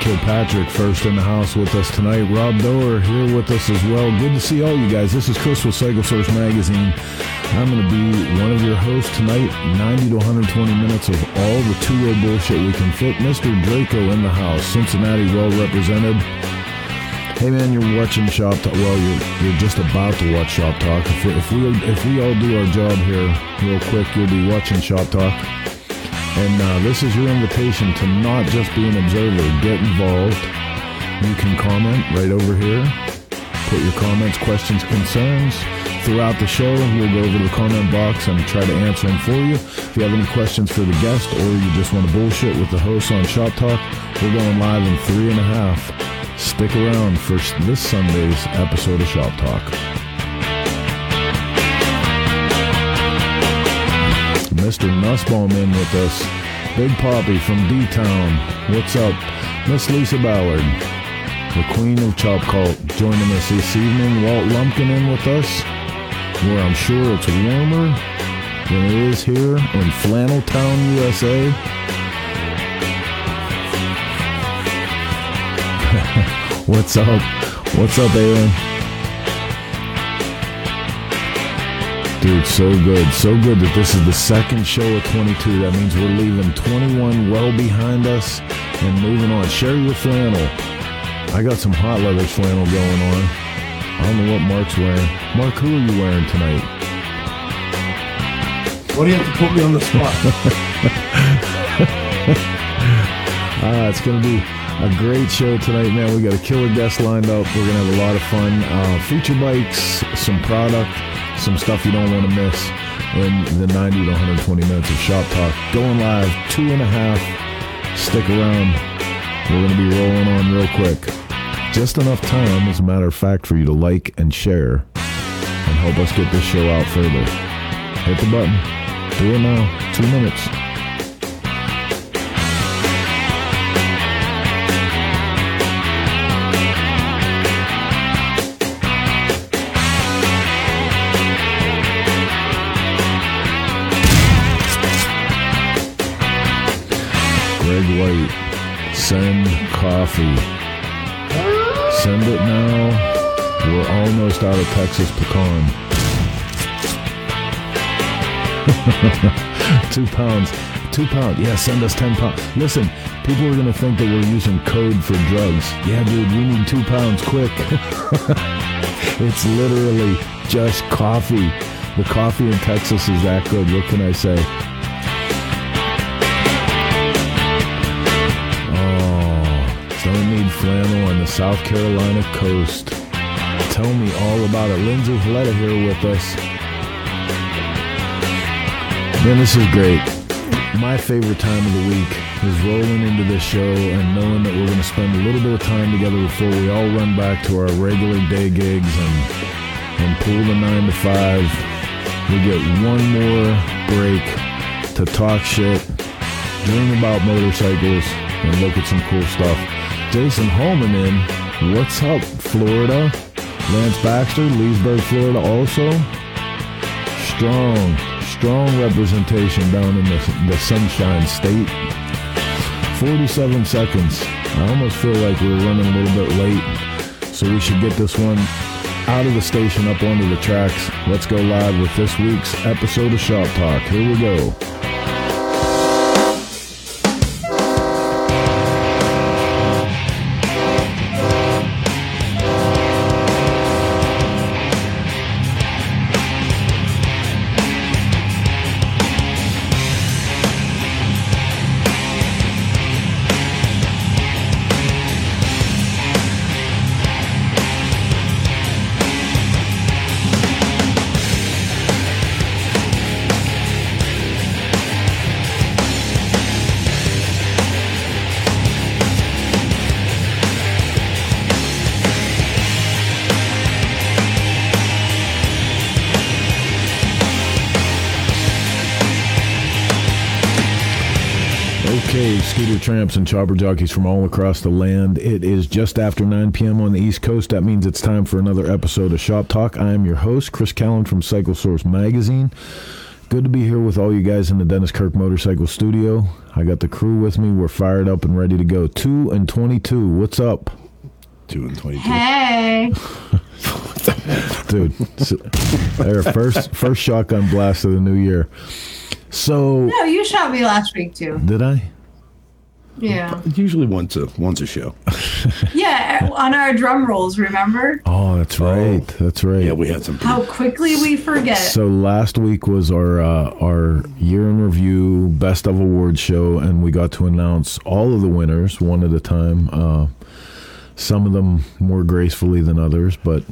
Kilpatrick first in the house with us tonight. Rob Doer here with us as well. Good to see all you guys. This is Chris with Cycle Source Magazine. I'm going to be one of your hosts tonight. 90 to 120 minutes of all the two-way bullshit we can fit. Mr. Draco in the house. Cincinnati well represented. Hey man, you're watching Shop Talk. Well, you're you're just about to watch Shop Talk. If we if we, if we all do our job here real quick, you'll be watching Shop Talk. And uh, this is your invitation to not just be an observer. Get involved. You can comment right over here. Put your comments, questions, concerns throughout the show. We'll go over to the comment box and try to answer them for you. If you have any questions for the guest or you just want to bullshit with the host on Shop Talk, we're going live in three and a half. Stick around for this Sunday's episode of Shop Talk. Mr. Nussbaum in with us. Big Poppy from D-Town. What's up? Miss Lisa Ballard, the queen of Chop Cult, joining us this evening. Walt Lumpkin in with us, where I'm sure it's warmer than it is here in Flannel Town, USA. What's up? What's up, Aaron? Dude, so good. So good that this is the second show of 22. That means we're leaving 21 well behind us and moving on. Share your flannel. I got some hot leather flannel going on. I don't know what Mark's wearing. Mark, who are you wearing tonight? Why do you have to put me on the spot? Ah, it's going to be a great show tonight, man. We got a killer guest lined up. We're going to have a lot of fun. Uh, feature bikes, some product, some stuff you don't want to miss in the 90 to 120 minutes of Shop Talk. Going live, two and a half. Stick around. We're going to be rolling on real quick. Just enough time, as a matter of fact, for you to like and share and help us get this show out further. Hit the button. Do it now. Two minutes. Coffee. Send it now. We're almost out of Texas pecan. Two pounds. Two pounds. Yeah, send us ten pounds. Listen, people are gonna think that we're using code for drugs. Yeah, dude, we need two pounds quick. it's literally just coffee. The coffee in Texas is that good. What can I say? Flannel on the South Carolina coast. Tell me all about it. Lindsay Haletta here with us. Man, this is great. My favorite time of the week is rolling into this show and knowing that we're going to spend a little bit of time together before we all run back to our regular day gigs and and pull the nine to five. We get one more break to talk shit, dream about motorcycles, and look at some cool stuff. Jason Holman in. What's up, Florida? Lance Baxter, Leesburg, Florida, also. Strong, strong representation down in the, the Sunshine State. 47 seconds. I almost feel like we're running a little bit late, so we should get this one out of the station up onto the tracks. Let's go live with this week's episode of Shop Talk. Here we go. Chopper jockeys from all across the land. It is just after 9 p.m. on the East Coast. That means it's time for another episode of Shop Talk. I am your host, Chris Callen from Cycle Source Magazine. Good to be here with all you guys in the Dennis Kirk Motorcycle Studio. I got the crew with me. We're fired up and ready to go. Two and twenty-two. What's up, Two and twenty-two. Hey. dude? s- There, first first shotgun blast of the new year. So No, you shot me last week too. did I? Yeah. Usually once a once a show. Yeah, on our drum rolls, remember? Oh, that's right. That's right. Yeah, we had some. How quickly we forget. So last week was our uh, our year in review best of awards show, and we got to announce all of the winners one at a time. Uh, some of them more gracefully than others, but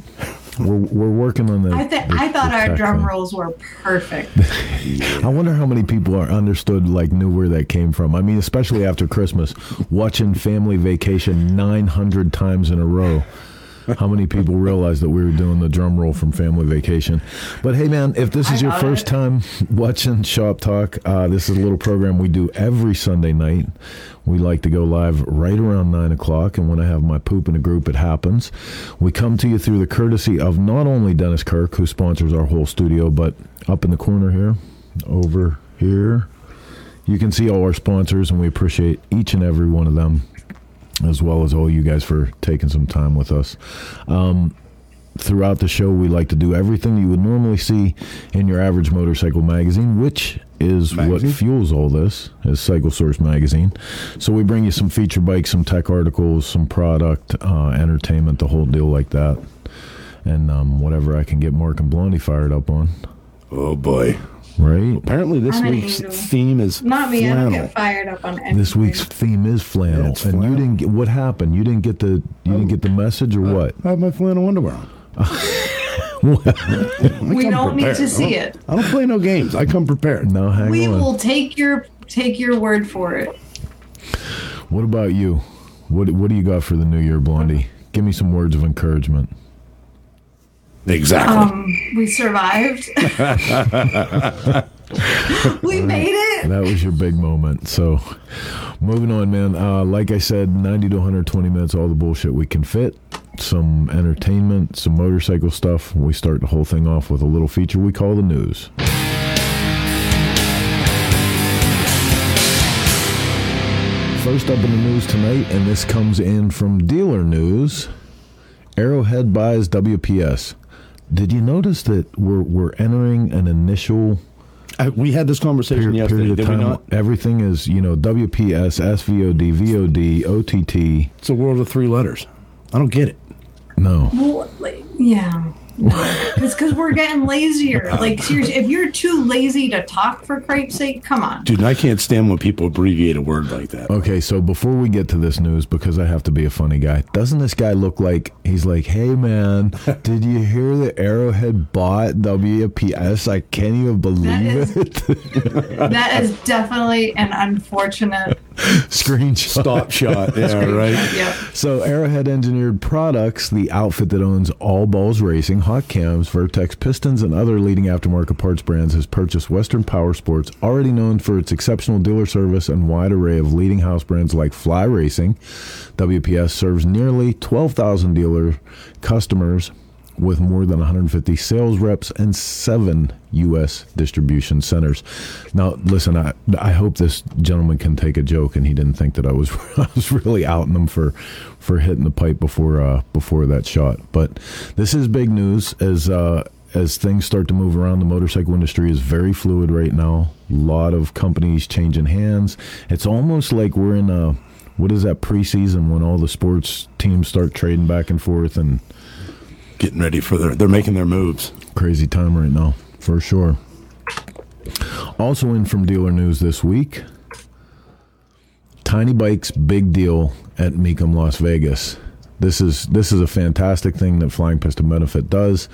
we're we're working on the. I, th- the- I thought our drum rolls were perfect. I wonder how many people are understood, like knew where that came from. I mean, especially after Christmas, watching Family Vacation nine hundred times in a row. How many people realized that we were doing the drum roll from Family Vacation? But hey, man, if this is I your first it. time watching Shop Talk, uh, this is a little program we do every Sunday night. We like to go live right around nine o'clock, and when I have my poop in a group, it happens. We come to you through the courtesy of not only Dennis Kirk, who sponsors our whole studio, but up in the corner here, over here, you can see all our sponsors, and we appreciate each and every one of them, as well as all you guys for taking some time with us. Um, throughout the show, we like to do everything you would normally see in your average motorcycle magazine, which is Magazine? what fuels all this, is Cycle Source magazine. So we bring you some feature bikes, some tech articles, some product, uh, entertainment, the whole deal like that, and um, whatever I can get Mark and Blondie fired up on. Oh boy! Right. Apparently, this I'm week's theme is Not me. I don't get fired up on anything. This week's theme is flannel, Yeah, it's and you didn't get what happened. You didn't get the you didn't get the message or uh, what? I have my flannel underwear on. we come don't need to see I it. I don't play no games. I come prepared. No, hang We on. will take your take your word for it. What about you? What What do you got for the new year, Blondie? Give me some words of encouragement. Exactly. Um, we survived. we made it. That was your big moment. So, moving on, man. Uh, like I said, 90 to 120 minutes, all the bullshit we can fit. Some entertainment, some motorcycle stuff. We start the whole thing off with a little feature we call the news. First up in the news tonight, and this comes in from Dealer News. Arrowhead buys WPS. Did you notice that we're we're entering an initial I, we had this conversation period, yesterday, period of did we time. not? Everything is, you know, WPS, SVOD, VOD, OTT. It's a world of three letters. I don't get it. No. Well, like, yeah. No. It's because we're getting lazier. Like, seriously, if you're too lazy to talk, for Christ's sake, come on. Dude, I can't stand when people abbreviate a word like that. Okay, so before we get to this news, because I have to be a funny guy, doesn't this guy look like he's like, hey man, did you hear that Arrowhead bought WPS? I can't even believe is- it. That is definitely an unfortunate. Screenshot. Stop shot. Yeah, right. Yep. So Arrowhead Engineered Products, the outfit that owns All Balls Racing, Hot Cams, Vertex Pistons, and other leading aftermarket parts brands, has purchased Western Power Sports, already known for its exceptional dealer service and wide array of leading house brands like Fly Racing. WPS serves nearly 12,000 dealer customers with more than 150 sales reps and seven U.S. distribution centers. Now, listen, I I hope this gentleman can take a joke, and he didn't think that I was I was really outing him for for hitting the pipe before uh, before that shot. But this is big news as. Uh, as things start to move around, the motorcycle industry is very fluid right now. A lot of companies changing hands. It's almost like we're in a what is that preseason when all the sports teams start trading back and forth and Getting ready for their, they're making their moves. crazy time right now for sure. Also in from dealer news this week, Tiny Bikes big deal at Mecum Las Vegas. This is this is a fantastic thing that Flying Piston Benefit does.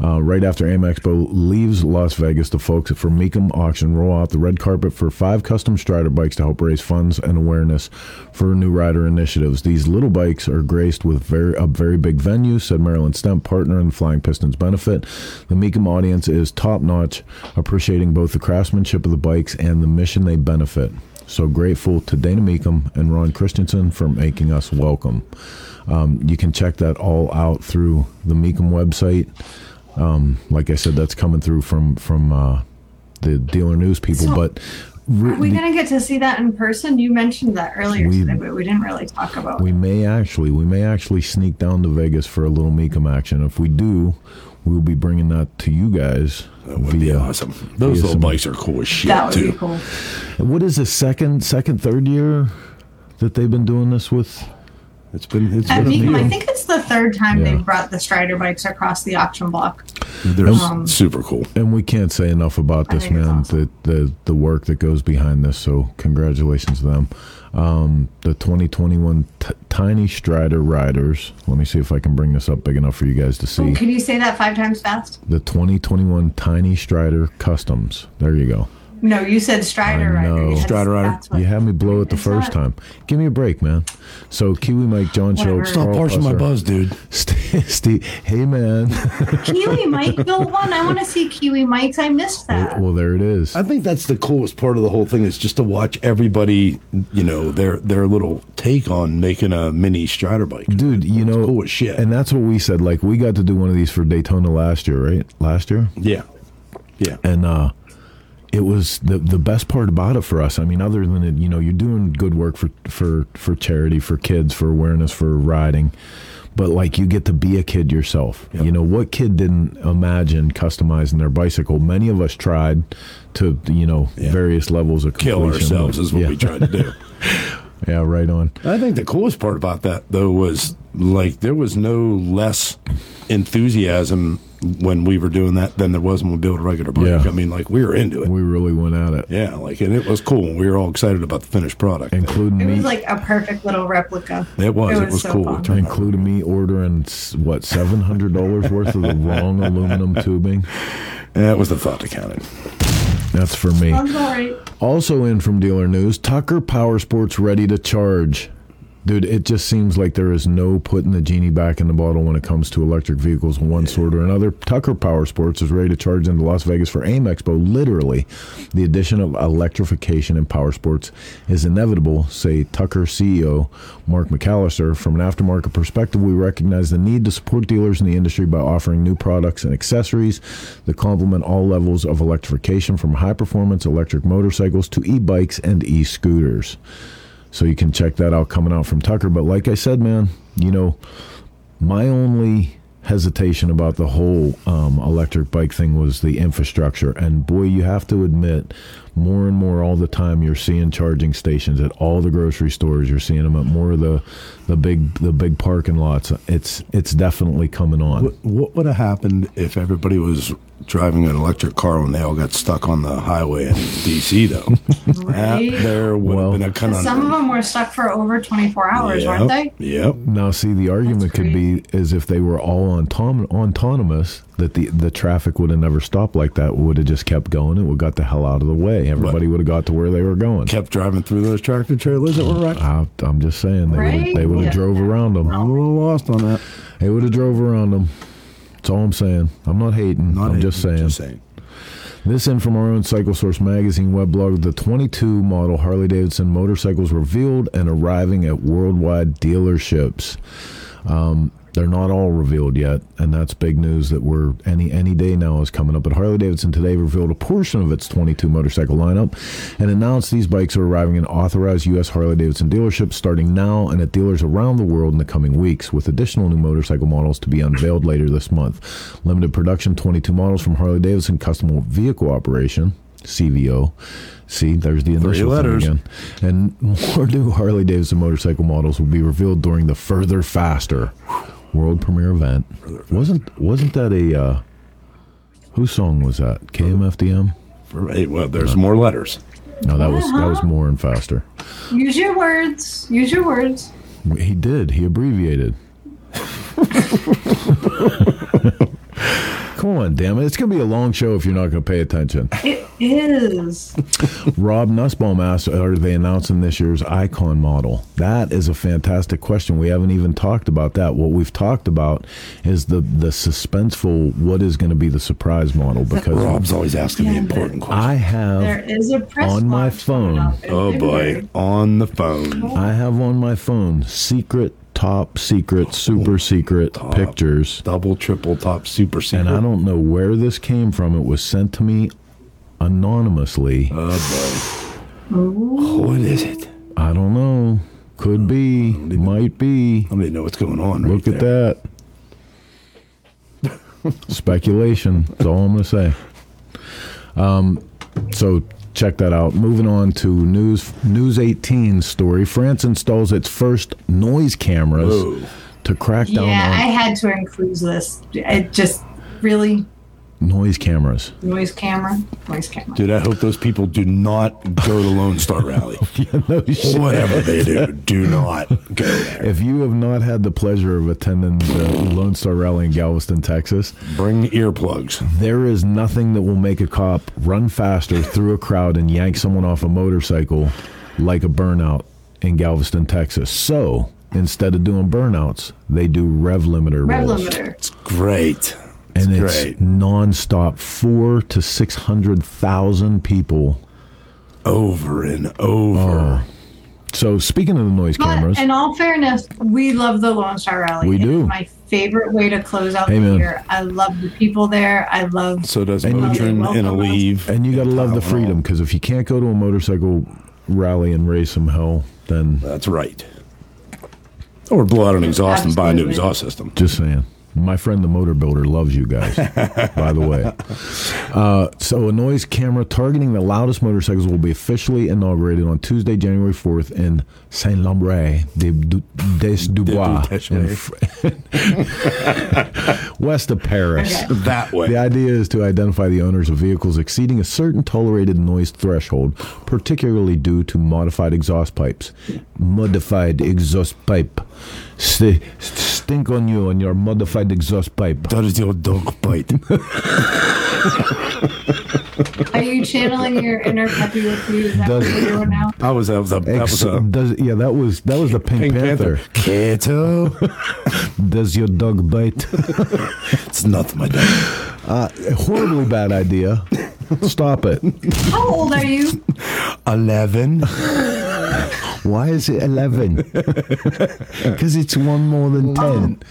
Uh, right after AIM Expo leaves Las Vegas, the folks at Mecum Auction roll out the red carpet for five custom Strider bikes to help raise funds and awareness for new rider initiatives. These little bikes are graced with very a very big venue, said Marilyn Stemp, partner in Flying Pistons Benefit. The Mecum audience is top notch, appreciating both the craftsmanship of the bikes and the mission they benefit. So grateful to Dana Mecum and Ron Christensen for making us welcome. Um, you can check that all out through the Mecum website. Um, like I said, that's coming through from from uh, the dealer news people, So- but Are we re- gonna get to see that in person? You mentioned that earlier We- today, but we didn't really talk about. we it. may actually we may actually sneak down to Vegas for a little Mecum action. If we do, we'll be bringing that to you guys. That would be awesome. Those little some- bikes are cool as shit That would too. be cool. What is the second, second, third year that they've been doing this with? It's been it's At been a Mecum, I think it's the third time Yeah. they've brought the Strider bikes across the auction block. They're Um, super cool. And we can't say enough about this, man. awesome. The, the the work that goes behind this. So congratulations to them. Um, the 2021 t- Tiny Strider Riders. Let me see if I can bring this up big enough for you guys to see. Oh, can you say that five times fast? The 2021 Tiny Strider Customs. There you go. No, you said Strider I Rider. know. Yes, Strider Rider. You had me blow it the first not- time. Give me a break, man. So Kiwi Mike, John Whatever. Schultz, Stop Carl parsing my buzz, dude. Steve, Steve, hey man. Kiwi Mike built one. I want to see Kiwi Mike's. I missed that. well, there it is. I think that's the coolest part of the whole thing is just to watch everybody, you know, their their little take on making a mini Strider bike. Dude, you know, cool as shit. and that's what we said. Like, we got to do one of these for Daytona last year, right? Last year, Yeah, yeah. and uh, it was the the best part about it for us. I mean, other than it, you know, you're doing good work for for for charity, for kids, for awareness, for riding. But like you get to be a kid yourself. Yep. You know what kid didn't imagine customizing their bicycle? Many of us tried to you know Yeah. various levels of Kill ourselves is what yeah. we tried to do. Yeah, right on. I think the coolest part about that though was like there was no less enthusiasm when we were doing that than there was when we built a regular bike. Yeah. I mean, like we were into it. We really went at it, Yeah, like and it was cool. We were all excited about the finished product. including me. It me. was like a perfect little replica. It was. It was so cool. fun. It turned out including me ordering what seven hundred dollars worth of the wrong aluminum tubing. That was the thought that counted. That's for me. Sounds all right. Also in from dealer news, Tucker Power Sports ready to charge. Dude, it just seems like there is no putting the genie back in the bottle when it comes to electric vehicles, one sort or another. Tucker Power Sports is ready to charge into Las Vegas for AIM Expo. Literally, the addition of electrification in power sports is inevitable, say Tucker CEO Mark McAllister. From an aftermarket perspective, we recognize the need to support dealers in the industry by offering new products and accessories that complement all levels of electrification from high performance electric motorcycles to e bikes and e scooters. So you can check that out coming out from Tucker. But like I said, man, you know, my only hesitation about the whole um, electric bike thing was the infrastructure. And boy, you have to admit, more and more all the time, you're seeing charging stations at all the grocery stores. You're seeing them at more of the the big the big parking lots. It's it's definitely coming on. What, what would have happened if everybody was driving an electric car when they all got stuck on the highway in DC, though? that Right? there would Well- have been a kind of. Some of them were stuck for over 24 hours, weren't they? Yep. Now, see, the argument could be is if they were all autom- autonomous, that the the traffic would have never stopped like that. Would have just kept going. It would have got the hell out of the way. Everybody would have got to where they were going. Kept driving through those tractor trailers that were wrecked. I, I'm just saying they would have they would have Yeah. drove around them. I'm a little lost on that. They would have drove around them. That's all I'm saying. I'm not hating. Not I'm it, just saying. Just saying. This in from our own Cycle Source magazine weblog. The 22 model Harley Davidson motorcycles revealed and arriving at worldwide dealerships. Um, they're not all revealed yet, and that's big news that we're any any day now is coming up. But Harley Davidson today revealed a portion of its 22 motorcycle lineup and announced these bikes are arriving in authorized U.S. Harley Davidson dealerships starting now and at dealers around the world in the coming weeks, with additional new motorcycle models to be unveiled later this month. Limited production 22 models from Harley Davidson Custom Vehicle Operation. CVO. See, there's the initial letters. again. And more new Harley Davidson motorcycle models will be revealed during the Further Faster world premiere event. Wasn't wasn't that a uh, whose song was that? KMFDM? Right, well, there's more letters. No, that was that was more and faster. Use your words. Use your words. He did. He abbreviated. Come on, damn it! It's gonna be a long show if you're not gonna pay attention. It is. Rob Nussbaum asked, "Are they announcing this year's Icon model?" That is a fantastic question. We haven't even talked about that. What we've talked about is the the suspenseful. What is going to be the surprise model? Because Rob's always asking the important questions. I have There is a press On my phone. oh boy, on the phone. I have on my phone secret, top secret, super secret Top. pictures. Double, triple, top, super secret. And I don't know where this came from. It was sent to me anonymously. What is it? I don't know. Could be. Might be. I don't even know what's going on. Look right at there. that. Speculation. That's all I'm going to say. Um, so check that out. Moving on to news News 18 story. France installs its first noise cameras Whoa. to crack down Yeah, I had to include this. It just really noise cameras. noise camera, noise camera. Dude, I hope those people do not go to Lone Star Rally. no shit. Whatever they do, do not go there. If you have not had the pleasure of attending the Lone Star Rally in Galveston, Texas, Bring earplugs. there is nothing that will make a cop run faster through a crowd and yank someone off a motorcycle like a burnout in Galveston, Texas. So instead of doing burnouts, they do rev limiter Rev rolls. limiter. It's great. It's and it's great. nonstop, four to six hundred thousand people. Over and over. Oh. So speaking of the noise But cameras, in all fairness, we love the Lone Star Rally. We It is do. my favorite way to close out Hey, the year. I love the people there. I love. So does And you Motrin get- and a leave. and you got to love the freedom because if you can't go to a motorcycle rally and raise some hell, then That's right. Or blow out an exhaust and buy a new exhaust system. Just saying. My friend the motor builder loves you guys, by the way. Uh, so, a noise camera targeting the loudest motorcycles will be officially inaugurated on Tuesday, January 4th in Saint Du- des Dubois, Des in Dubois. Fr- west of Paris. That way. The idea is to identify the owners of vehicles exceeding a certain tolerated noise threshold, particularly due to modified exhaust pipes. Modified exhaust pipe. St- stink on you on your modified exhaust pipe. That is your dog bite. Are you channeling your inner Peppy with you? Is that Does- what you're doing now? That was that was a that Ex- was a does, yeah, that was that was the Pink, Pink Panther. Panther. Keto. Does your dog bite? it's not my dog. uh, horribly bad idea. Stop it. How old are you? Eleven. Why is it 11? Because it's one more than 10.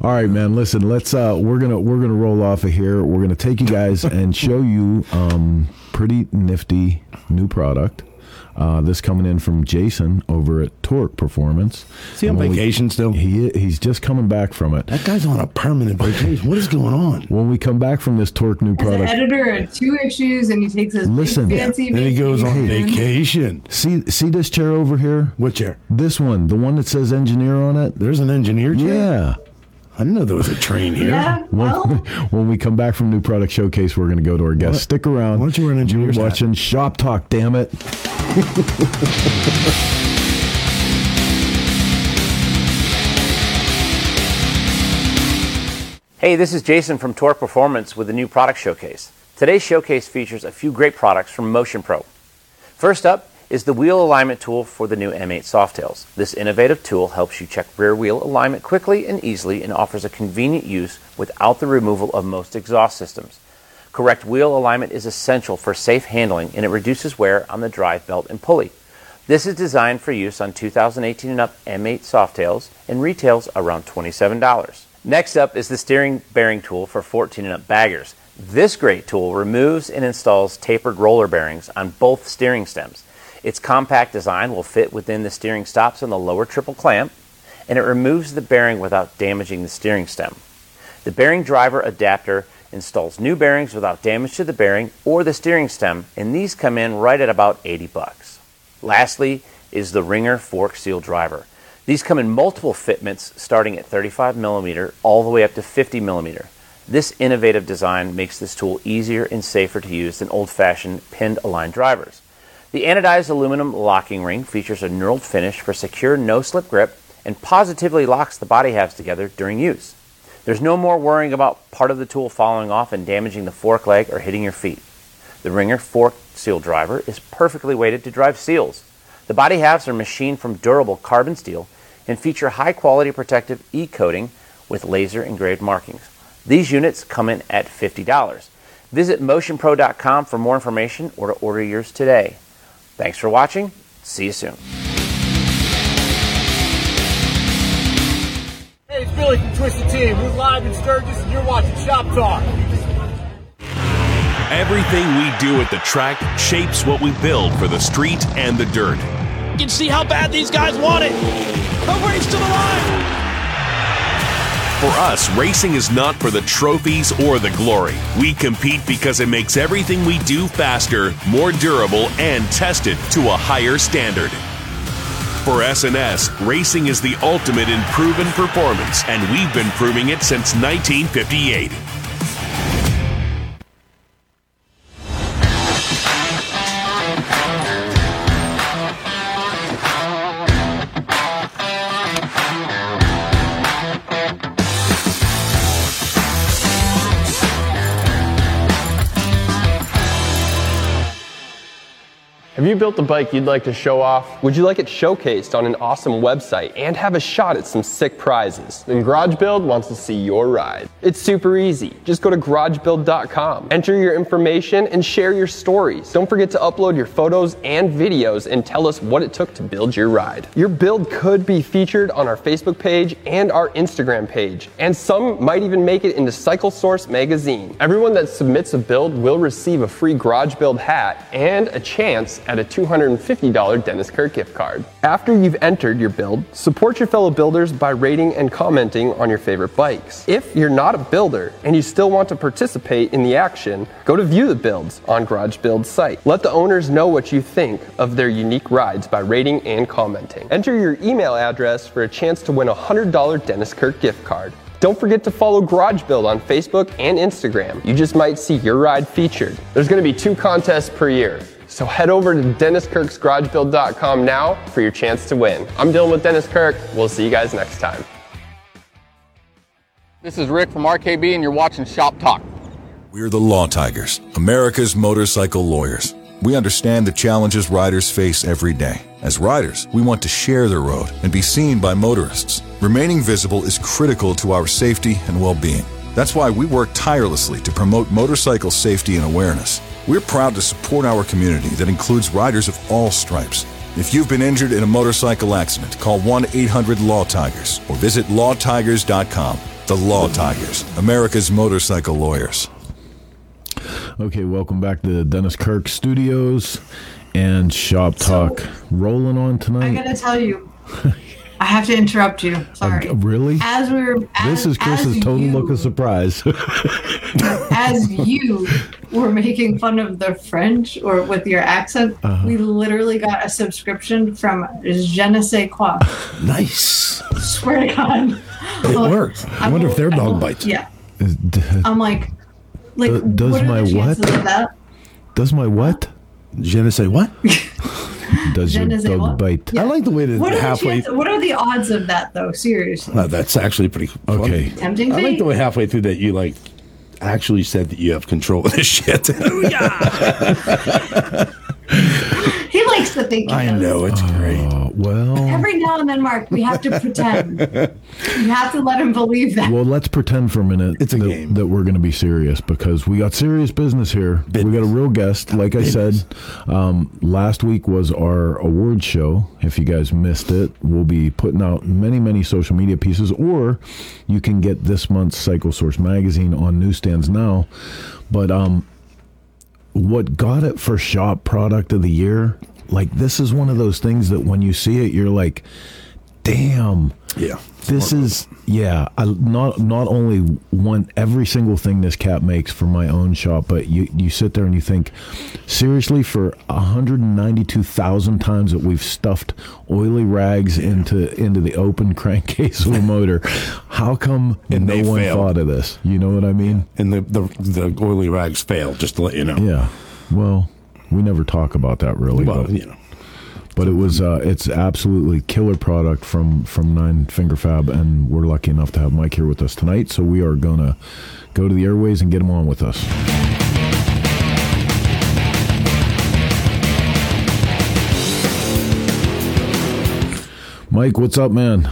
All right, man. Listen, let's. Uh, we're gonna we're gonna roll off of here. We're gonna take you guys and show you um, pretty nifty new product. Uh, this coming in from Jason over at Torque Performance. Is he on And when we- vacation still? He he's just coming back from it. That guy's on a permanent vacation. What is going on? When we come back from this Torque new As an product, editor of two issues, and he takes his big Listen. fancy Then he goes on vacation. vacation. see see this chair over here. What chair? This one, the one that says engineer on it. There's an engineer chair. Yeah. I didn't know there was a train here. Yeah, When, well, when we come back from New Product Showcase, we're going to go to our guest. What? Stick around. Why don't you wear an engineer's You're hat? watching Shop Talk, damn it. Hey, this is Jason from Torque Performance with the new product showcase. Today's showcase features a few great products from Motion Pro. First up is the wheel alignment tool for the new M8 Softails. This innovative tool helps you check rear wheel alignment quickly and easily and offers a convenient use without the removal of most exhaust systems. Correct wheel alignment is essential for safe handling and it reduces wear on the drive belt and pulley. This is designed for use on 2018 and up M8 Softails and retails around $27. Next up is the steering bearing tool for 14 and up baggers. This great tool removes and installs tapered roller bearings on both steering stems. Its compact design will fit within the steering stops on the lower triple clamp, and it removes the bearing without damaging the steering stem. The bearing driver adapter installs new bearings without damage to the bearing or the steering stem, and these come in right at about 80 bucks. Lastly is the Ringer fork seal driver. These come in multiple fitments starting at 35 millimeter all the way up to 50 millimeter. This innovative design makes this tool easier and safer to use than old-fashioned pinned aligned drivers. The anodized aluminum locking ring features a knurled finish for secure no-slip grip and positively locks the body halves together during use. There's no more worrying about part of the tool falling off and damaging the fork leg or hitting your feet. The Ringer fork seal driver is perfectly weighted to drive seals. The body halves are machined from durable carbon steel and feature high quality protective e coating with laser engraved markings. These units come in at $50. Visit motionpro.com for more information or to order yours today. Thanks for watching. See you soon. Hey, it's Billy from Twisted Team. We're live in Sturgis and you're watching Shop Talk. Everything we do at the track shapes what we build for the street and the dirt. You can see how bad these guys want it. A race to the line. For us, racing is not for the trophies or the glory. We compete because it makes everything we do faster, more durable, and tested to a higher standard. For S&S, racing is the ultimate in proven performance, and we've been proving it since 1958. Have you built a bike you'd like to show off? Would you like it showcased on an awesome website and have a shot at some sick prizes? Then Garage Build wants to see your ride. It's super easy. Just go to garagebuild.com, enter your information, and share your stories. Don't forget to upload your photos and videos and tell us what it took to build your ride. Your build could be featured on our Facebook page and our Instagram page, and some might even make it into Cycle Source magazine. Everyone that submits a build will receive a free Garage Build hat and a chance at a $250 Dennis Kirk gift card. After you've entered your build, support your fellow builders by rating and commenting on your favorite bikes. If you're not a builder and you still want to participate in the action, go to view the builds on Garage Build's site. Let the owners know what you think of their unique rides by rating and commenting. Enter your email address for a chance to win a $100 Dennis Kirk gift card. Don't forget to follow Garage Build on Facebook and Instagram. You just might see your ride featured. There's to be two contests per year. So head over to DennisKirksGarageBuild.com now for your chance to win. I'm Dylan with Dennis Kirk. We'll see you guys next time. This is Rick from RKB, and you're watching Shop Talk. We're the Law Tigers, America's motorcycle lawyers. We understand the challenges riders face every day. As riders, we want to share the road and be seen by motorists. Remaining visible is critical to our safety and well being. That's why we work tirelessly to promote motorcycle safety and awareness. We're proud to support our community that includes riders of all stripes. If you've been injured in a motorcycle accident, call 1 800 Law Tigers or visit lawtigers.com. The Law Tigers, America's motorcycle lawyers. Okay, welcome back to Dennis Kirk Studios and Shop Talk. Rolling on tonight. I gotta tell you, I have to interrupt you. Sorry. Uh, really? As we were, as, This is Chris's total you, look of surprise. as you were making fun of the French or with your accent, Uh-huh. we literally got a subscription from Je ne sais quoi. Nice. Swear to God. It works. I wonder if their dog bites. Yeah. I'm like, like, Uh, does what my what? Does my what? Je ne sais what? Does Je your ne dog what? bite? I like the way that What are, halfway. chances, what are the odds of that, though? Seriously. No, that's actually pretty. Funny. Okay. Tempting I like fate. the way halfway through that you like actually said that you have control of this shit. He likes to think I know it's great. Uh, well, Every now and then, Mark, we have to pretend. you have to let him believe that. well, let's pretend for a minute It's a that, game. that we're going to be serious because we got serious business here. We got a real guest. Like I said, um, last week was our award show. If you guys missed it, we'll be putting out many, many social media pieces, or you can get this month's Cycle Source magazine on newsstands now. But um, what got it for shop product of the year like this is one of those things that when you see it you're like damn Yeah. this is yeah I not not only want every single thing this cat makes for my own shop but you you sit there and you think seriously for 192,000 times that we've stuffed oily rags into into the open crankcase of a motor how come And no they one failed. thought of this you know what i mean And the, the the oily rags fail, Just to let you know. yeah well we never talk about that really Well, but- you know. but it was uh, it's absolutely killer product from from Nine Finger Fab, and we're lucky enough to have Mike here with us tonight. So we are gonna go to the airways and get him on with us. Mike, what's up, man?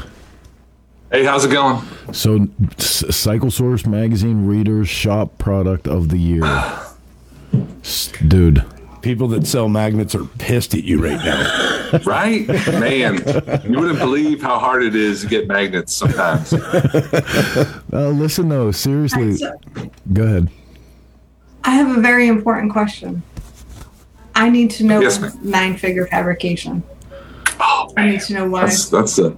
Hey, how's it going? So, S- Cycle Source magazine readers shop product of the year, S- dude. People that sell magnets are pissed at you right now. Right? Man, you wouldn't believe how hard it is to get magnets sometimes. Uh, listen though, seriously. So- Go ahead. I have a very important question. I need to know Yes, nine finger fabrication. Oh, I need to know why. That's that's a.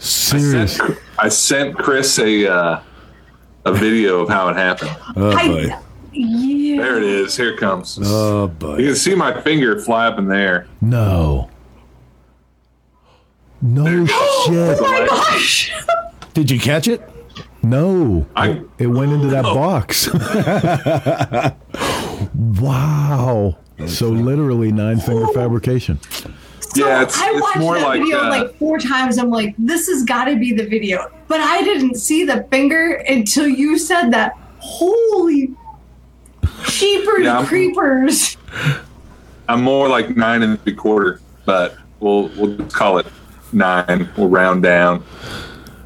Serious. I sent Chris a uh, a video of how it happened. Oh I- boy. Yeah. There it is. Here it comes. Oh boy. You can see my finger fly up in the air. No. No shit. Oh my gosh! Did you catch it? No. I It went into that box. wow. So literally nine finger fabrication. So Yeah, it's- I it's watched more that like, video uh, like four times. I'm like, this has got to be the video. But I didn't see the finger until you said that. Holy sheepers Yeah, creepers! I'm more like nine and three quarter, but we'll we'll just call it nine. We'll round down.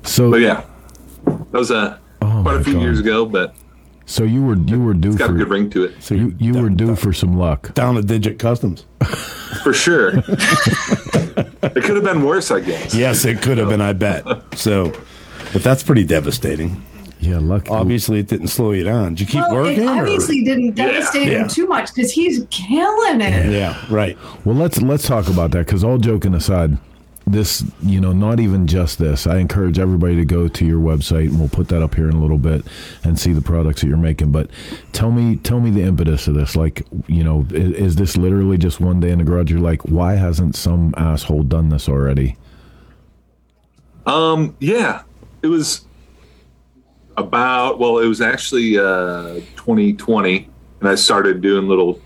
So But yeah, that was a Oh quite a few God. years ago, but so you were you were due it's got a good ring to it So you, you were due for some luck. down a digit customs. for sure. it could have been worse, I guess. Yes, it could have been. I bet. So, but that's pretty devastating. Yeah, luck. Obviously, it didn't slow you down. Did you keep well, working? it or- obviously didn't devastate yeah. him too much because he's killing it. Yeah, right. Well, let's let's talk about that because all joking aside, this you know not even just this. I encourage everybody to go to your website and we'll put that up here in a little bit and see the products that you're making. But tell me, tell me the impetus of this. Like, you know, is, is this literally just one day in the garage? You're like, why hasn't some asshole done this already? Um, yeah, it was about well, it was actually uh, 2020, and I started doing little,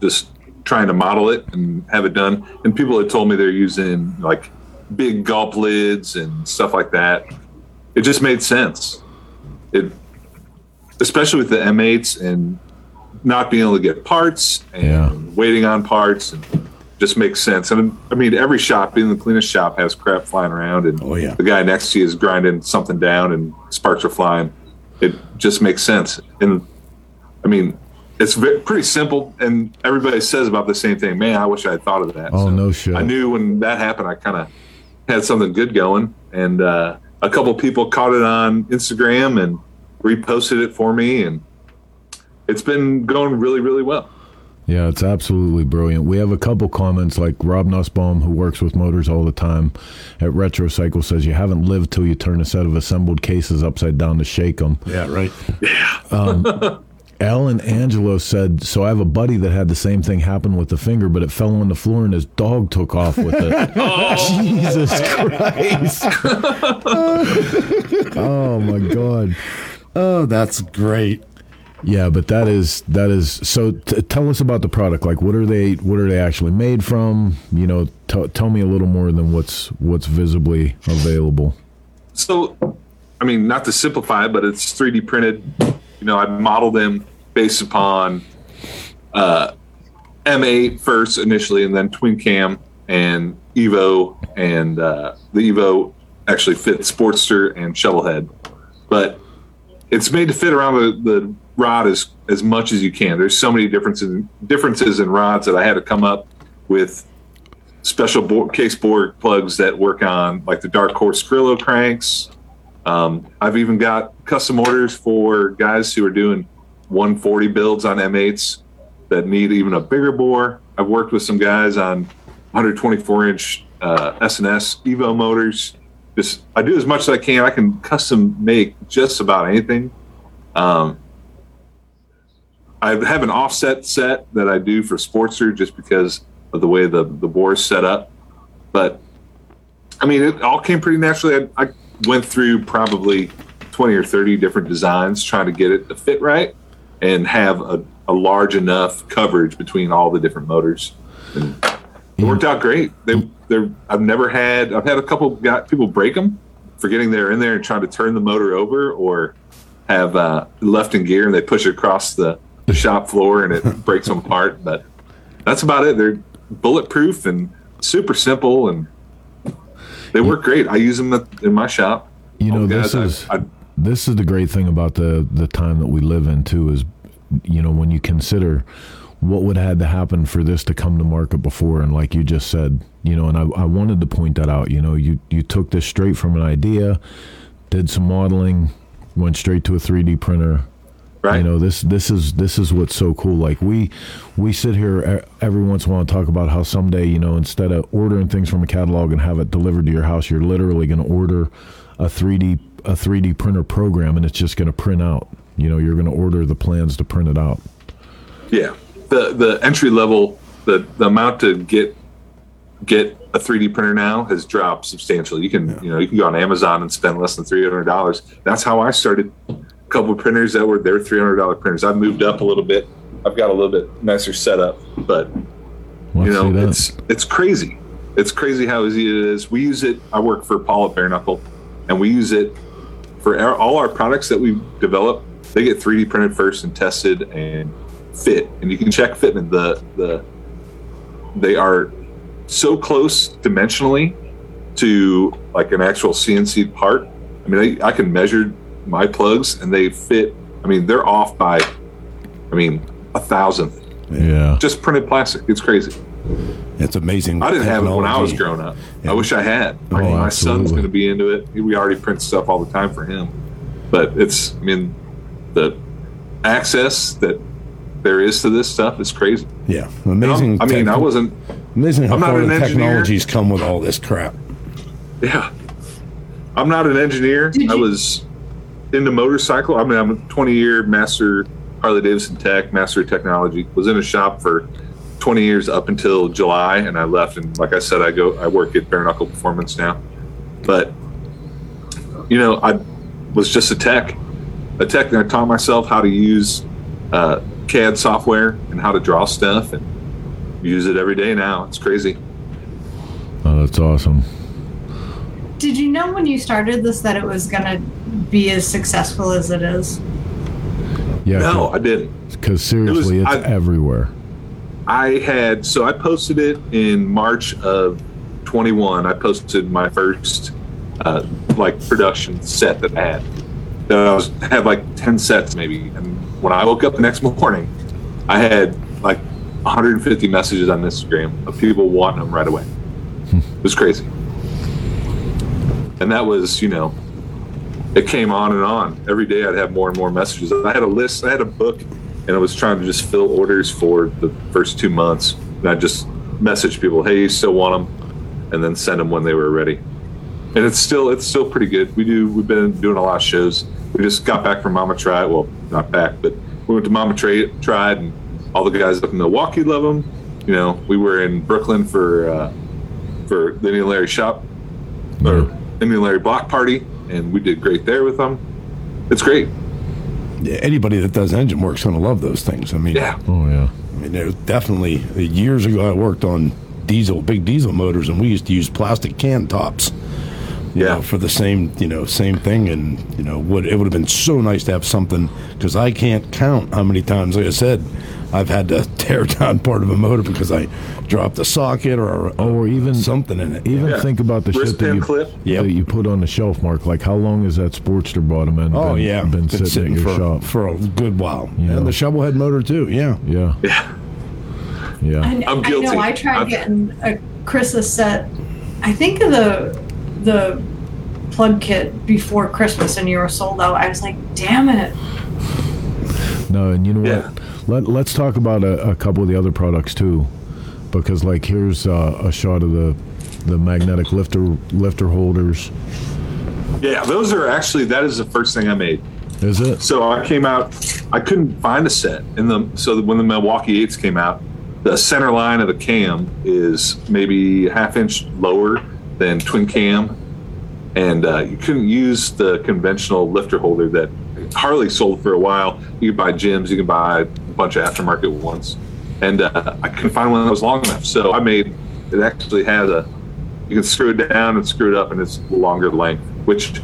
just trying to model it and have it done. And people had told me they're using like big gulp lids and stuff like that. It just made sense. It, especially with the M8s and not being able to get parts and Yeah. waiting on parts and just makes sense. And I mean, every shop, even the cleanest shop, has crap flying around, and Oh, yeah. the guy next to you is grinding something down, and sparks are flying. It just makes sense. And I mean, it's ve- pretty simple, and everybody says about the same thing. Man, I wish I had thought of that. Oh, no shit. I knew when that happened, I kind of had something good going, and uh, a couple people caught it on Instagram and reposted it for me, and it's been going really, really well. Yeah, it's absolutely brilliant. We have a couple comments like Rob Nussbaum, who works with motors all the time at Retrocycle, says you haven't lived till you turn a set of assembled cases upside down to shake them. Yeah, right. Um, Al and Angelo said, So I have a buddy that had the same thing happen with the finger, but it fell on the floor and his dog took off with it. Oh. Jesus Christ. oh my God. Oh, that's great. Yeah, but that is that is so. T- tell us about the product. Like, what are they? What are they actually made from? You know, t- tell me a little more than what's what's visibly available. So, I mean, not to simplify but it's 3D printed. You know, I modeled them based upon uh, M8 first initially, and then Twin Cam and Evo, and uh, the Evo actually fits Sportster and Shovelhead, but it's made to fit around the, the rod as as much as you can. There's so many differences differences in rods that I had to come up with special bo- case bore plugs that work on like the Dark Horse Grillo cranks. Um, I've even got custom orders for guys who are doing 140 builds on M8s that need even a bigger bore. I've worked with some guys on 124 inch uh, S&S Evo motors. Just I do as much as I can. I can custom make just about anything. Um, I have an offset set that I do for Sportster just because of the way the the bore is set up. But I mean, it all came pretty naturally. I, I went through probably 20 or 30 different designs trying to get it to fit right and have a, a large enough coverage between all the different motors. And it worked out great. They, they're, I've never had, I've had a couple got people break them, forgetting they're in there and trying to turn the motor over or have uh, left in gear and they push it across the, the shop floor and it breaks them apart. But that's about it. They're bulletproof and super simple and they work great. I use them in my shop. You oh, know, the this guys is I- I- this is the great thing about the the time that we live in too. Is you know when you consider what would have had to happen for this to come to market before, and like you just said, you know, and I, I wanted to point that out. You know, you you took this straight from an idea, did some modeling, went straight to a 3D printer, Right. You know, this this is this is what's so cool. Like we we sit here every once in a while and talk about how someday, you know, instead of ordering things from a catalog and have it delivered to your house, you're literally going to order a 3D a 3D printer program and it's just going to print out. You know, you're going to order the plans to print it out. Yeah, the the entry level, the the amount to get get a 3D printer now has dropped substantially. You can you know you can go on Amazon and spend less than three hundred dollars. That's how I started. Couple of printers that were they're three hundred dollar printers. I've moved up a little bit. I've got a little bit nicer setup, but Let's you know it's it's crazy. It's crazy how easy it is. We use it. I work for Paul at Bare Knuckle, and we use it for our, all our products that we develop. They get 3D printed first and tested and fit, and you can check fitment. The the they are so close dimensionally to like an actual CNC part. I mean, I, I can measure my plugs and they fit. I mean, they're off by, I mean, a thousandth. Yeah. Just printed plastic. It's crazy. It's amazing. I didn't have it when I was growing up. I wish I had. Oh, My, my son's going to be into it. We already print stuff all the time for him. But it's, I mean, the access that there is to this stuff is crazy. Yeah, amazing. I mean, I wasn't. amazing how I'm not far an the engineer. technologies come with all this crap. Yeah. I'm not an engineer. Did I you- was into motorcycle. I mean, I'm a 20 year master Harley Davidson tech, master of technology. Was in a shop for 20 years up until July, and I left. And like I said, I go, I work at Bare Knuckle Performance now. But you know, I was just a tech, a tech, and I taught myself how to use uh, CAD software and how to draw stuff, and use it every day now. It's crazy. Oh, that's awesome. Did you know when you started this that it was going to be as successful as it is? Yeah. No, I didn't. Because seriously, It was- it's I- everywhere. I had so I posted it in March of 21. I posted my first uh, like production set that I had. That I was had like 10 sets maybe. And when I woke up the next morning, I had like 150 messages on Instagram of people wanting them right away. It was crazy. And that was, you know, it came on and on. Every day I'd have more and more messages. I had a list, I had a book, and I was trying to just fill orders for the first two months. And I just message people, hey, you still want them? And then send them when they were ready. And it's still it's still pretty good. We do we've been doing a lot of shows. We just got back from Mama Tried. Well, not back, but we went to Mama Tri- Tried, and all the guys up in Milwaukee love them. You know, we were in Brooklyn for uh, for the Neil Larry shop or Indian Larry Block Party, and we did great there with them. It's great. Yeah, anybody that does engine work's going to love those things. I mean, Yeah. Oh yeah. I mean, there's definitely years ago I worked on diesel, big diesel motors, and we used to use plastic can tops. You Yeah. know, for the same, you know, same thing, and you know, would it would have been so nice to have something because I can't count how many times, like I said, I've had to tear down part of a motor because I dropped a socket or Oh, or even something in it. Even Yeah. think about the shit that you, clip. Yep. that you put on the shelf, Mark. Like, how long has that Sportster bottom end Oh been, yeah, been, sitting, at your for shop? for a good while, Yeah. and the shovel head motor too. Yeah, yeah, Yeah. yeah. I'm guilty. I guilty. know I tried I've- getting a Chris's set. I think of the the plug kit before Christmas, and you were sold out. I was like, damn it. No, and you know Yeah. what? Let, let's talk about a, a couple of the other products too, because like here's uh, a shot of the the magnetic lifter lifter holders. Yeah, those are actually that is the first thing I made. Is it? So I came out, I couldn't find a set in the. So when the Milwaukee Eights came out, the center line of the cam is maybe a half inch lower than twin cam, and uh, you couldn't use the conventional lifter holder that Harley sold for a while. You could buy gyms, you could buy a bunch of aftermarket ones, and uh, I couldn't find one that was long enough. So I made it actually has a you can screw it down and screw it up, and it's longer length, which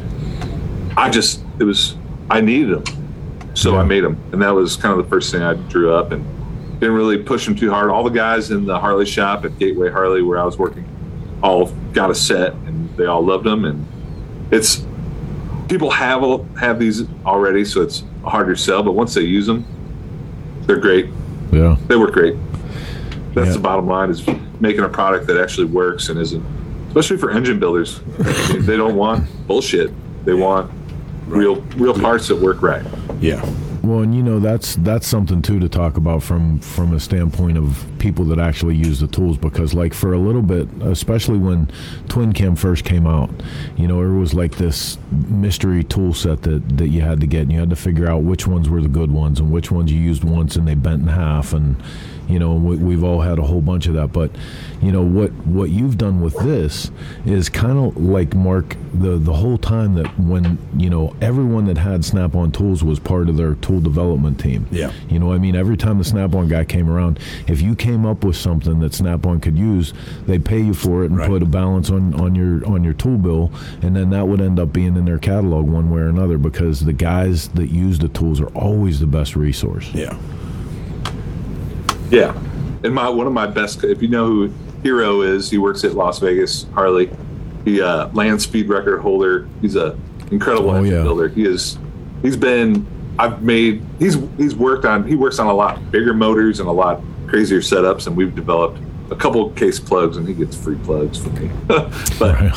I just it was I needed them, so I made them, and that was kind of the first thing I drew up, and didn't really push them too hard. All the guys in the Harley shop at Gateway Harley, where I was working, all got a set, and they all loved them, and it's people have have these already, so it's a harder sell, but once they use them, they're great. Yeah. They work great. That's Yeah. the bottom line: is making a product that actually works and isn't, especially for engine builders. They don't want bullshit. They want real real parts that work right. yeah. Well, and you know that's that's something too to talk about from from a standpoint of people that actually use the tools because like for a little bit, especially when Twin Cam first came out, you know, it was like this mystery tool set that that you had to get and you had to figure out which ones were the good ones and which ones you used once and they bent in half and you know we, we've all had a whole bunch of that but you know what what you've done with this is kind of like mark the the whole time that when you know everyone that had snap on tools was part of their tool development team Yeah. you know i mean every time the snap on guy came around if you came up with something that snap on could use they'd pay you for it and Right. put a balance on on your on your tool bill and then that would end up being in their catalog one way or another because the guys that use the tools are always the best resource Yeah. Yeah, and my one of my best. If you know who Hero is, he works at Las Vegas Harley. He uh, land speed record holder. He's a incredible Oh, yeah. builder. He is. He's been. I've made. He's he's worked on. He works on a lot bigger motors and a lot crazier setups, and we've developed a couple case plugs, and he gets free plugs from me. but Right.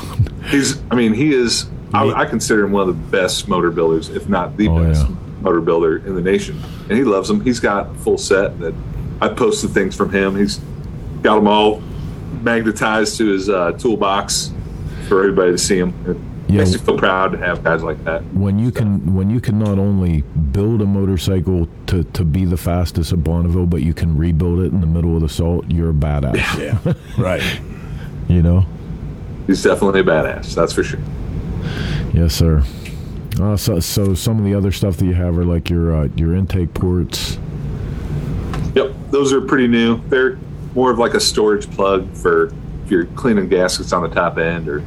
he's. I mean, he is. I, I consider him one of the best motor builders, if not the Oh, best yeah. motor builder in the nation. And he loves them. He's got a full set that I posted things from him. He's got them all magnetized to his uh, toolbox for everybody to see him. It Yeah. makes me feel proud to have guys like that. when you can when you can not only build a motorcycle to, to be the fastest at Bonneville, but you can rebuild it in the middle of the salt, you're a badass. Yeah. right. You know? He's definitely a badass. That's for sure. Yes, sir. Uh, so, so some of the other stuff that you have are like your uh, your intake ports. Yep, those are pretty new. They're more of like a storage plug for if you're cleaning gaskets on the top end or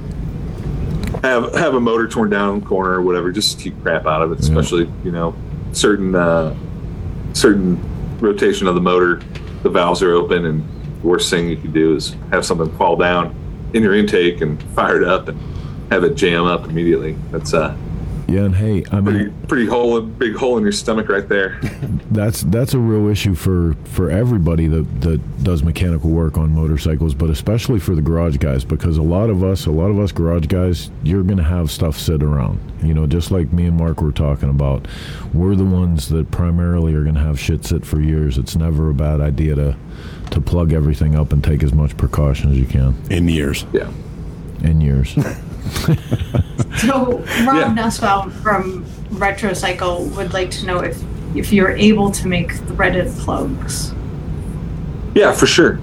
have have a motor torn down in the corner or whatever. Just to keep crap out of it, especially you know certain uh, certain rotation of the motor. The valves are open, and the worst thing you can do is have something fall down in your intake and fire it up and have it jam up immediately. That's a Yeah, and hey, I mean pretty pretty hole, a big hole in your stomach right there. that's that's a real issue for for everybody that that does mechanical work on motorcycles, but especially for the garage guys because a lot of us, a lot of us garage guys, you're going to have stuff sit around. You know, just like me and Mark were talking about, we're the ones that primarily are going to have shit sit for years. It's never a bad idea to to plug everything up and take as much precaution as you can In years. Yeah. in years. So Rob Nussbaum from Retro Cycle would like to know if if you're able to make threaded plugs. Yeah, for sure.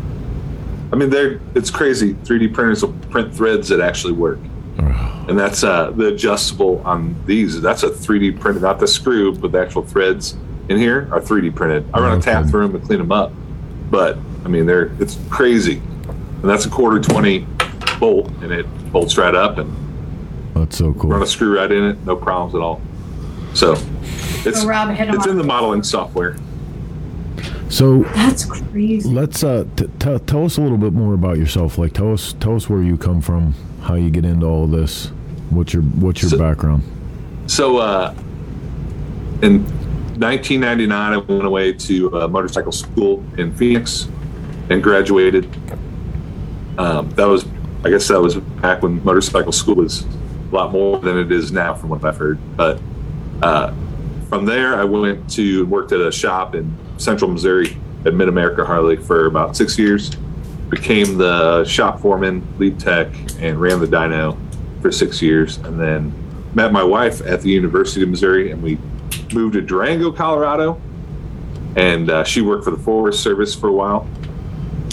I mean, they're it's crazy. 3D printers will print threads that actually work, and that's uh, the adjustable on these. That's a 3D printed, not the screw, but the actual threads in here are 3D printed. I run a tap through them to clean them up, but I mean, they're it's crazy, and that's a quarter 20 bolt, and it bolts right up, and That's so cool. run a screw right in it, no problems at all. So it's So Rob hit it's up. in the modeling software. So That's crazy. let's uh, t- t- tell us a little bit more about yourself. Like, tell us tell us where you come from, how you get into all this, what's your what's your So- background? So, uh, in 1999, I went away to uh, motorcycle school in Phoenix and graduated. Um, that was, I guess, that was back when motorcycle school was a lot more than it is now, from what I've heard. But uh, from there, I went to worked at a shop in Central Missouri at Mid America Harley for about six years. Became the shop foreman, lead tech, and ran the dyno for six years, and then met my wife at the University of Missouri, and we moved to Durango, Colorado. And uh, she worked for the Forest Service for a while,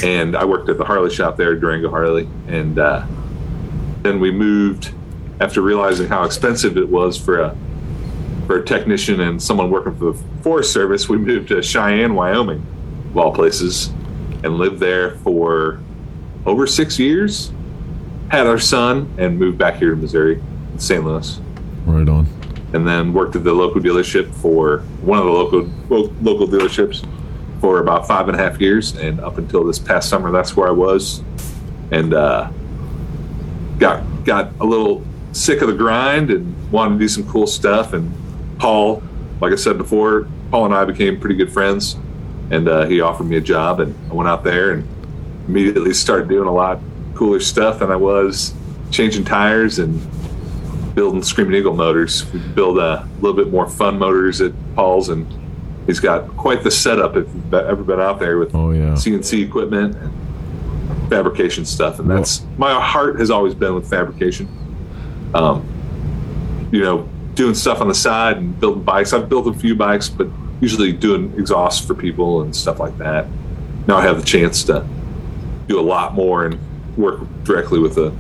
and I worked at the Harley shop there, Durango Harley. And uh, then we moved after realizing how expensive it was for a for a technician and someone working for the Forest Service. We moved to Cheyenne, Wyoming, of all places, and lived there for over six years. Had our son and moved back here to Missouri, St. Louis Right on. and then worked at the local dealership for one of the local local dealerships for about five and a half years, and up until this past summer, that's where I was, and uh, got got a little sick of the grind and wanted to do some cool stuff. And Paul, like I said before, Paul and I became pretty good friends, and uh, he offered me a job, and I went out there and immediately started doing a lot cooler stuff than I was changing tires and building Screaming Eagle motors. We build a little bit more fun motors at Paul's and He's got quite the setup if you've ever been out there with oh, yeah. CNC equipment and fabrication stuff. And that's my heart has always been with fabrication. Um, you know, doing stuff on the side and building bikes. I've built a few bikes, but usually doing exhausts for people and stuff like that. Now I have the chance to do a lot more and work directly with a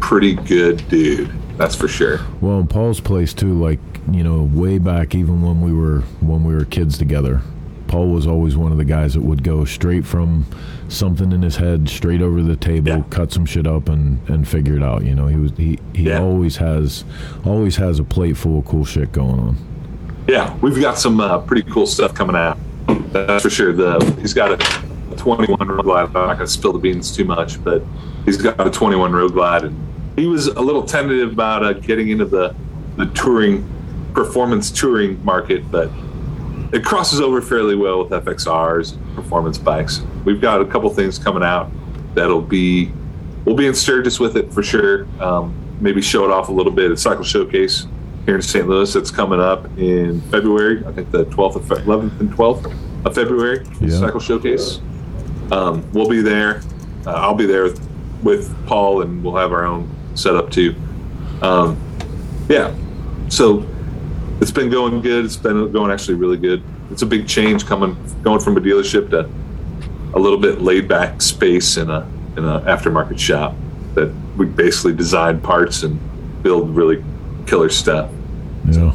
pretty good dude. That's for sure. Well, in Paul's place too, like you know, way back, even when we were when we were kids together, Paul was always one of the guys that would go straight from something in his head straight over the table, yeah. cut some shit up, and and figure it out. You know, he was he he yeah. always has always has a plate full of cool shit going on. Yeah, we've got some uh, pretty cool stuff coming out. That's for sure. The he's got a 21 road glide. I'm not going to spill the beans too much, but he's got a 21 road glide, and he was a little tentative about uh, getting into the the touring performance touring market, but it crosses over fairly well with FXRs and performance bikes. We've got a couple things coming out that'll be we'll be in Sturgis with it for sure. Um, maybe show it off a little bit at Cycle Showcase here in St. Louis. That's coming up in February. I think the 12th, of 11th, and 12th of February. Yeah. Cycle Showcase. Um, we'll be there. Uh, I'll be there with, with, Paul, and we'll have our own setup too. Um, yeah. So it's been going good. It's been going actually really good. It's a big change coming going from a dealership to a little bit laid back space in a in an aftermarket shop that we basically design parts and build really killer stuff. Yeah.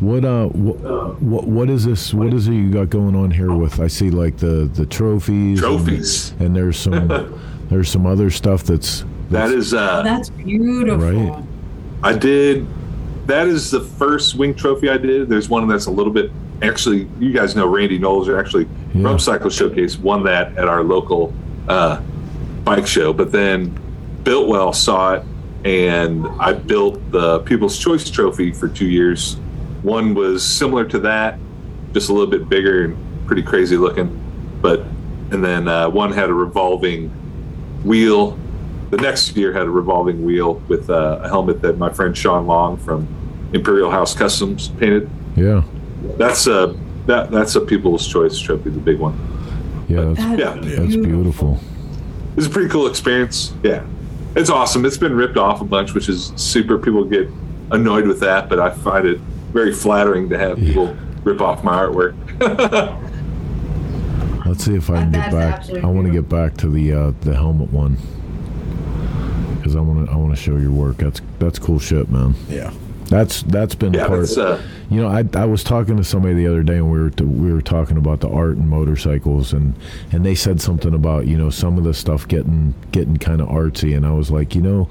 What uh what, what what is this what is it you got going on here with I see like the the trophies trophies and, and there's some there's some other stuff that's, that's that is uh that's beautiful right I did that is the first wing trophy I did. There's one that's a little bit. Actually, you guys know Randy Knowles, actually yeah. from Cycle Showcase, won that at our local uh, bike show. But then Biltwell saw it, and I built the People's Choice Trophy for two years. One was similar to that, just a little bit bigger and pretty crazy looking. But and then uh, one had a revolving wheel the next year had a revolving wheel with uh, a helmet that my friend Sean Long from Imperial House Customs painted. Yeah, that's a that that's a People's Choice trophy, the big one. Yeah, that's, yeah, that's beautiful. It's a pretty cool experience. Yeah, it's awesome. It's been ripped off a bunch, which is super. People get annoyed with that, but I find it very flattering to have people yeah. rip off my artwork. Let's see if I can get back. I want to get back to the uh, the helmet one because I want to I want to show your work. That's that's cool shit, man. Yeah. That's that's been yeah, part. Uh, you know, I I was talking to somebody the other day, and we were to, we were talking about the art and motorcycles, and and they said something about you know some of the stuff getting getting kind of artsy, and I was like, you know,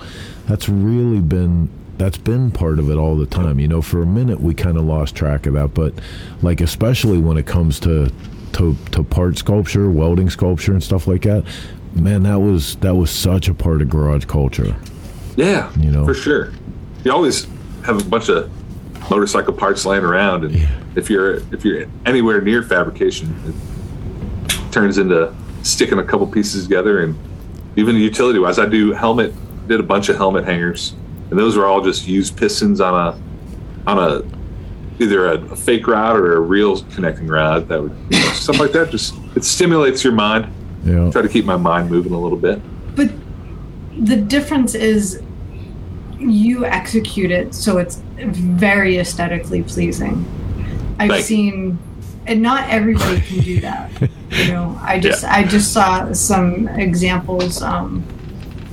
that's really been that's been part of it all the time. You know, for a minute we kind of lost track of that, but like especially when it comes to to to part sculpture, welding sculpture, and stuff like that man, that was that was such a part of garage culture. Yeah, you know, for sure. You always have a bunch of motorcycle parts laying around, and yeah. if you're if you're anywhere near fabrication, it turns into sticking a couple pieces together. And even utility wise, I do helmet, did a bunch of helmet hangers, and those were all just used pistons on a on a either a, a fake rod or a real connecting rod. That would you know, stuff like that. Just it stimulates your mind yeah. Try to keep my mind moving a little bit. But the difference is you execute it so it's very aesthetically pleasing. I've Thank seen and not everybody can do that. You know, I just yeah. I just saw some examples um,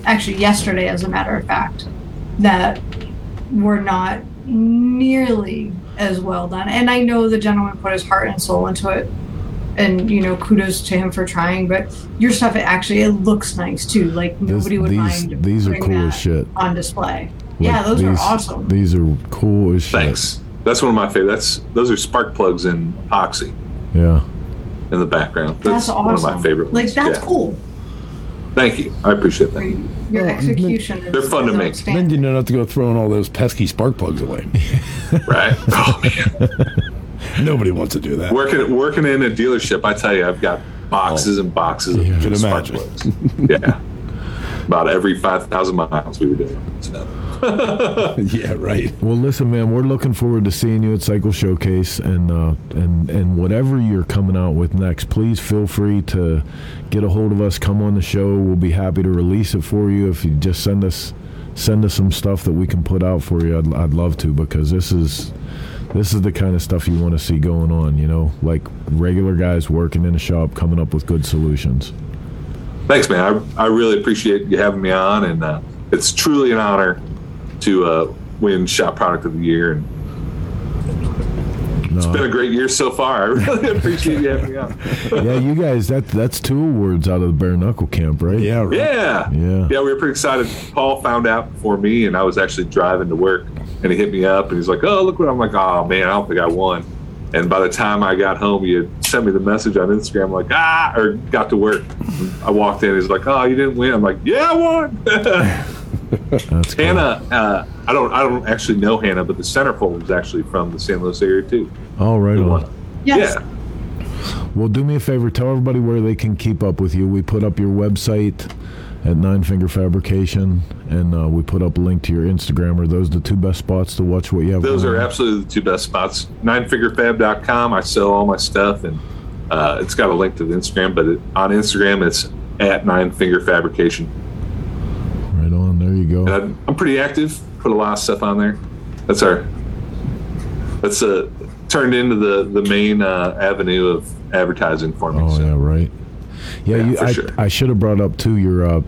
actually yesterday as a matter of fact that were not nearly as well done. And I know the gentleman put his heart and soul into it and you know kudos to him for trying but your stuff it actually it looks nice too. Like nobody this, would these, mind these are cool as shit. on display. Like, yeah those these, are awesome. these are cool as shit. Thanks. That's one of my favorite that's those are spark plugs in epoxy. Yeah. In the background. That's, that's awesome. one of my favorite ones. like that's yeah. cool. Thank you. I appreciate that. Your execution they're fun to make. then you don't have to go throwing all those pesky spark plugs away. Right. Oh man Nobody wants to do that. Working working in a dealership, I tell you, I've got boxes and boxes of imagine. yeah, about every five thousand miles we were doing. So yeah, right. Well, listen, man, we're looking forward to seeing you at Cycle Showcase, and uh, and and whatever you're coming out with next, please feel free to get a hold of us. Come on the show. We'll be happy to release it for you. If you just send us send us some stuff that we can put out for you, I'd, I'd love to because this is this is the kind of stuff you want to see going on. You know, like regular guys working in a shop, coming up with good solutions. Thanks, man. I, I really appreciate you having me on, and uh, it's truly an honor to uh, win Shop Product of the Year. And it's been a great year so far. I really appreciate you having me on. yeah, you guys, that that's two awards out of the bare knuckle camp, right? Yeah, right. Yeah. Yeah. Yeah, we were pretty excited. Paul found out before me, and I was actually driving to work, and he hit me up, and he's like, "Oh, look what I'm like." Oh man, I don't think I won. And by the time I got home, he had sent me the message on Instagram, like ah, or got to work. I walked in, he's like, "Oh, you didn't win." I'm like, "Yeah, I won." That's cool. Hannah, uh, I don't, I don't actually know Hannah, but the centerfold is actually from the St. Louis area too. All right on. Yes. Yeah. Well, do me a favor. Tell everybody where they can keep up with you. We put up your website at Nine Finger Fabrication, and uh, we put up a link to your Instagram. Are those the two best spots to watch what you have? Those are on? absolutely the two best spots. Ninefingerfab.com. I sell all my stuff, and uh, it's got a link to the Instagram. But it, on Instagram, it's at Nine Finger Fabrication. There you go. And I'm, pretty active. Put a lot of stuff on there. That's our. That's uh, turned into the the main uh, avenue of advertising for me. Oh so. yeah, right. Yeah, Yeah, you, I, sure. I should have brought up too your uh,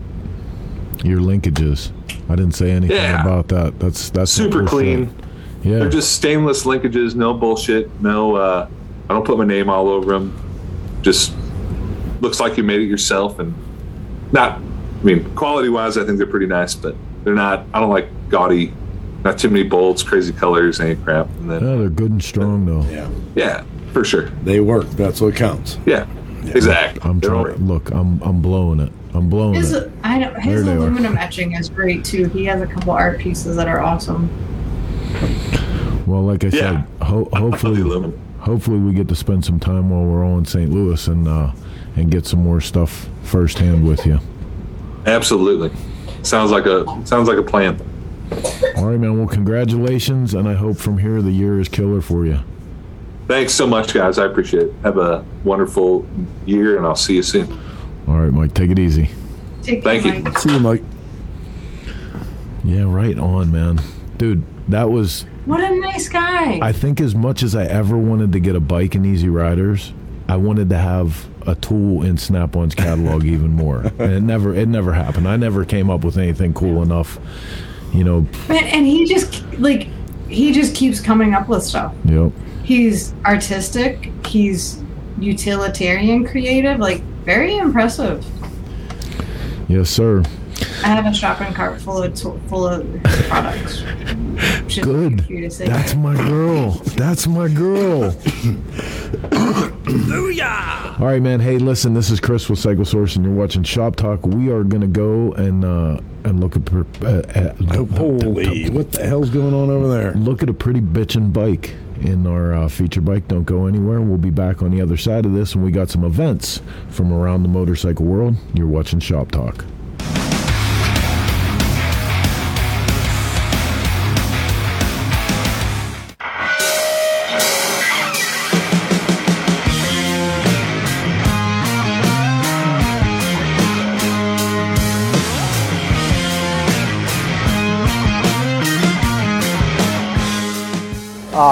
your linkages. I didn't say anything Yeah. about that. That's that's Super clean. Yeah, They're just stainless linkages, no bullshit, no. Uh, I don't put my name all over them. Just looks like you made it yourself, and not. I mean, quality wise, I think they're pretty nice, but they're not. I don't like gaudy, not too many bolts, crazy colors, any crap. And then, yeah, they're good and strong though. Yeah, yeah, for sure. they work. That's what counts. Yeah, exactly. I'm They're trying. right. Look, I'm I'm blowing it. I'm blowing His, it. I know, his There aluminum etching is great too. He has a couple art pieces that are awesome. Well, like I Yeah. said, ho- hopefully, hopefully we get to spend some time while we're all in St. Louis and uh, and get some more stuff firsthand with you. Absolutely. Sounds like a sounds like a plan. All right, man. Well, congratulations, and I hope from here the year is killer for you. Thanks so much, guys. I appreciate it. Have a wonderful year, and I'll see you soon. All right, Mike. Take it easy. Take Thank care, you. Mike. See you, Mike. Yeah, right on, man. Dude, that was What a nice guy. I think as much as I ever wanted to get a bike in Easy Riders, I wanted to have a tool in Snap-on's catalog even more. And it never it never happened. I never came up with anything cool enough. You know, Man, and he just like he just keeps coming up with stuff. yep. He's artistic. He's utilitarian, creative. Like very impressive. Yes, sir. I have a shopping cart full of to- full of products. Just Good. For you to say. That's my girl. That's my girl. All right, man. Hey, listen. This is Chris with Cycle Source, and you're watching Shop Talk. We are gonna go and uh, and look at, per- uh, at Holy, what the hell's going on over there? look at a pretty bitchin' bike in our uh, feature bike. Don't go anywhere. We'll be back on the other side of this, and we got some events from around the motorcycle world. You're watching Shop Talk.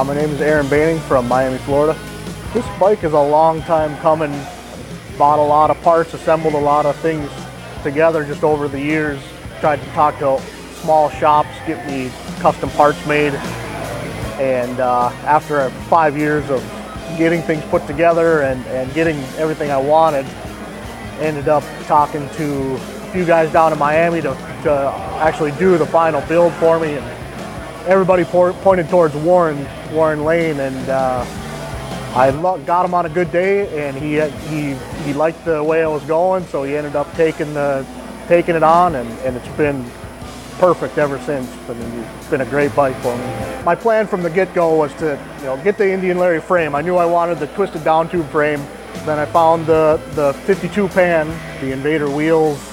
Uh, my name is Aaron Banning from Miami, Florida. This bike is a long time coming. Bought a lot of parts, assembled a lot of things together just over the years. Tried to talk to small shops, get me custom parts made. And uh, after five years of getting things put together and, and getting everything I wanted, ended up talking to a few guys down in Miami to, to actually do the final build for me. And everybody pointed towards Warren, Warren Lane, and uh, I got him on a good day, and he he he liked the way I was going, so he ended up taking the taking it on, and, and it's been perfect ever since. I mean, it's been a great bike for me. My plan from the get-go was to you know get the Indian Larry frame. I knew I wanted the twisted down tube frame. Then I found the the 52 pan, the Invader wheels,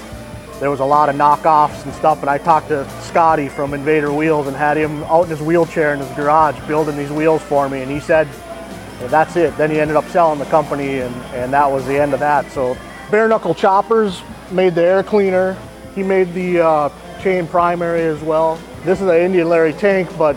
there was a lot of knockoffs and stuff. And I talked to Scotty from Invader Wheels and had him out in his wheelchair in his garage building these wheels for me. And he said, that's it. Then he ended up selling the company, and, and that was the end of that. So, bare knuckle choppers made the air cleaner. He made the uh, chain primary as well. This is an Indian Larry tank, but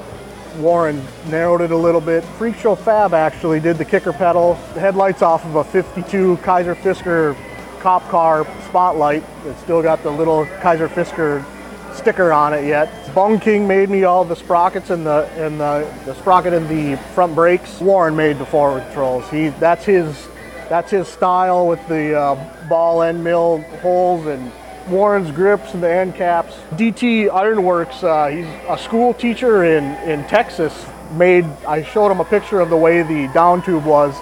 Warren narrowed it a little bit. Freak Show Fab actually did the kicker pedal, the headlights off of a 52 Kaiser Frazer cop car spotlight. It's still got the little Kaiser Frazer sticker on it yet. Bung King made me all the sprockets and the and the, the sprocket and the front brakes. Warren made the forward controls. He that's his that's his style with the uh, ball end mill holes and Warren's grips and the end caps. DT Ironworks, uh, he's a school teacher in, in Texas. Made I showed him a picture of the way the down tube was,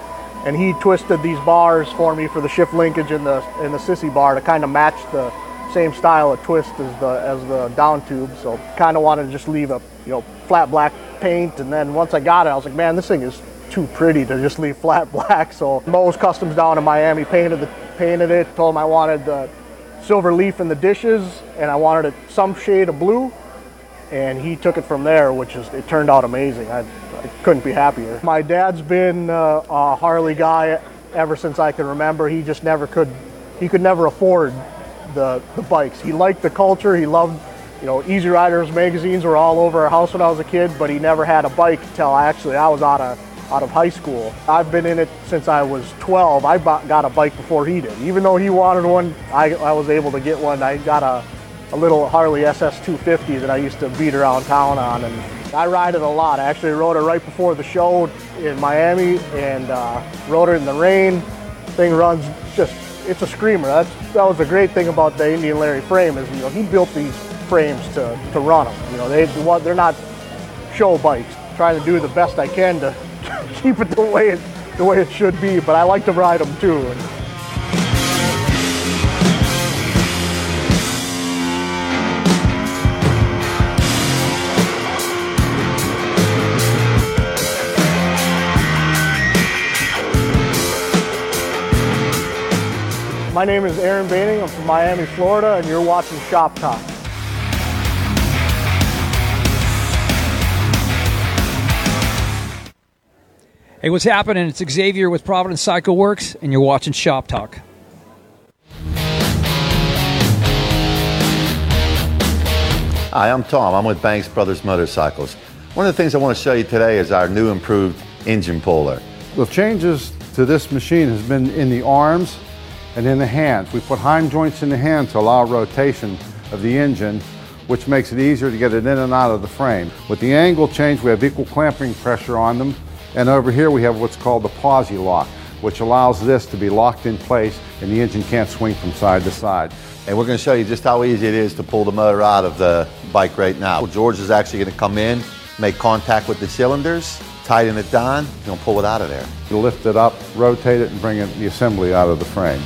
and he twisted these bars for me for the shift linkage in the in the sissy bar to kind of match the same style of twist as the as the down tube. So kind of wanted to just leave a you know flat black paint, and then once I got it, I was like, man, this thing is too pretty to just leave flat black. So Moe's Customs down in Miami painted the painted it. Told him I wanted the silver leaf in the dishes, and I wanted it some shade of blue. And he took it from there, which is it turned out amazing. I, I couldn't be happier. My dad's been uh, a Harley guy ever since I can remember. He just never could, he could never afford the, the bikes. He liked the culture. He loved, you know, Easy Riders magazines were all over our house when I was a kid, but he never had a bike until actually I was out of out of high school. I've been in it since I was 12. I bought, got a bike before he did. Even though he wanted one, I, I was able to get one. I got a, a little Harley SS 250 that I used to beat around town on, and I ride it a lot. I actually rode it right before the show in Miami and uh, rode it in the rain. Thing runs just, it's a screamer. That's, that was the great thing about the Indian Larry frame is, you know, he built these frames to, to run them. You know, they, they're not show bikes. Trying to do the best I can to keep it the way it, the way it should be, but I like to ride them too. My name is Aaron Baining. I'm from Miami, Florida, and you're watching Shop Talk. Hey, what's happening? It's Xavier with Providence Cycle Works, and you're watching Shop Talk. Hi, I'm Tom. I'm with Banks Brothers Motorcycles. One of the things I want to show you today is our new improved engine puller. The changes to this machine has been in the arms and in the hands. We put hind joints in the hand to allow rotation of the engine, which makes it easier to get it in and out of the frame. With the angle change, we have equal clamping pressure on them and over here we have what's called the Pawsey lock, which allows this to be locked in place and the engine can't swing from side to side. And we're going to show you just how easy it is to pull the motor out of the bike right now. George is actually going to come in, make contact with the cylinders, tighten it down, and pull it out of there. You lift it up, rotate it, and bring it, the assembly out of the frame.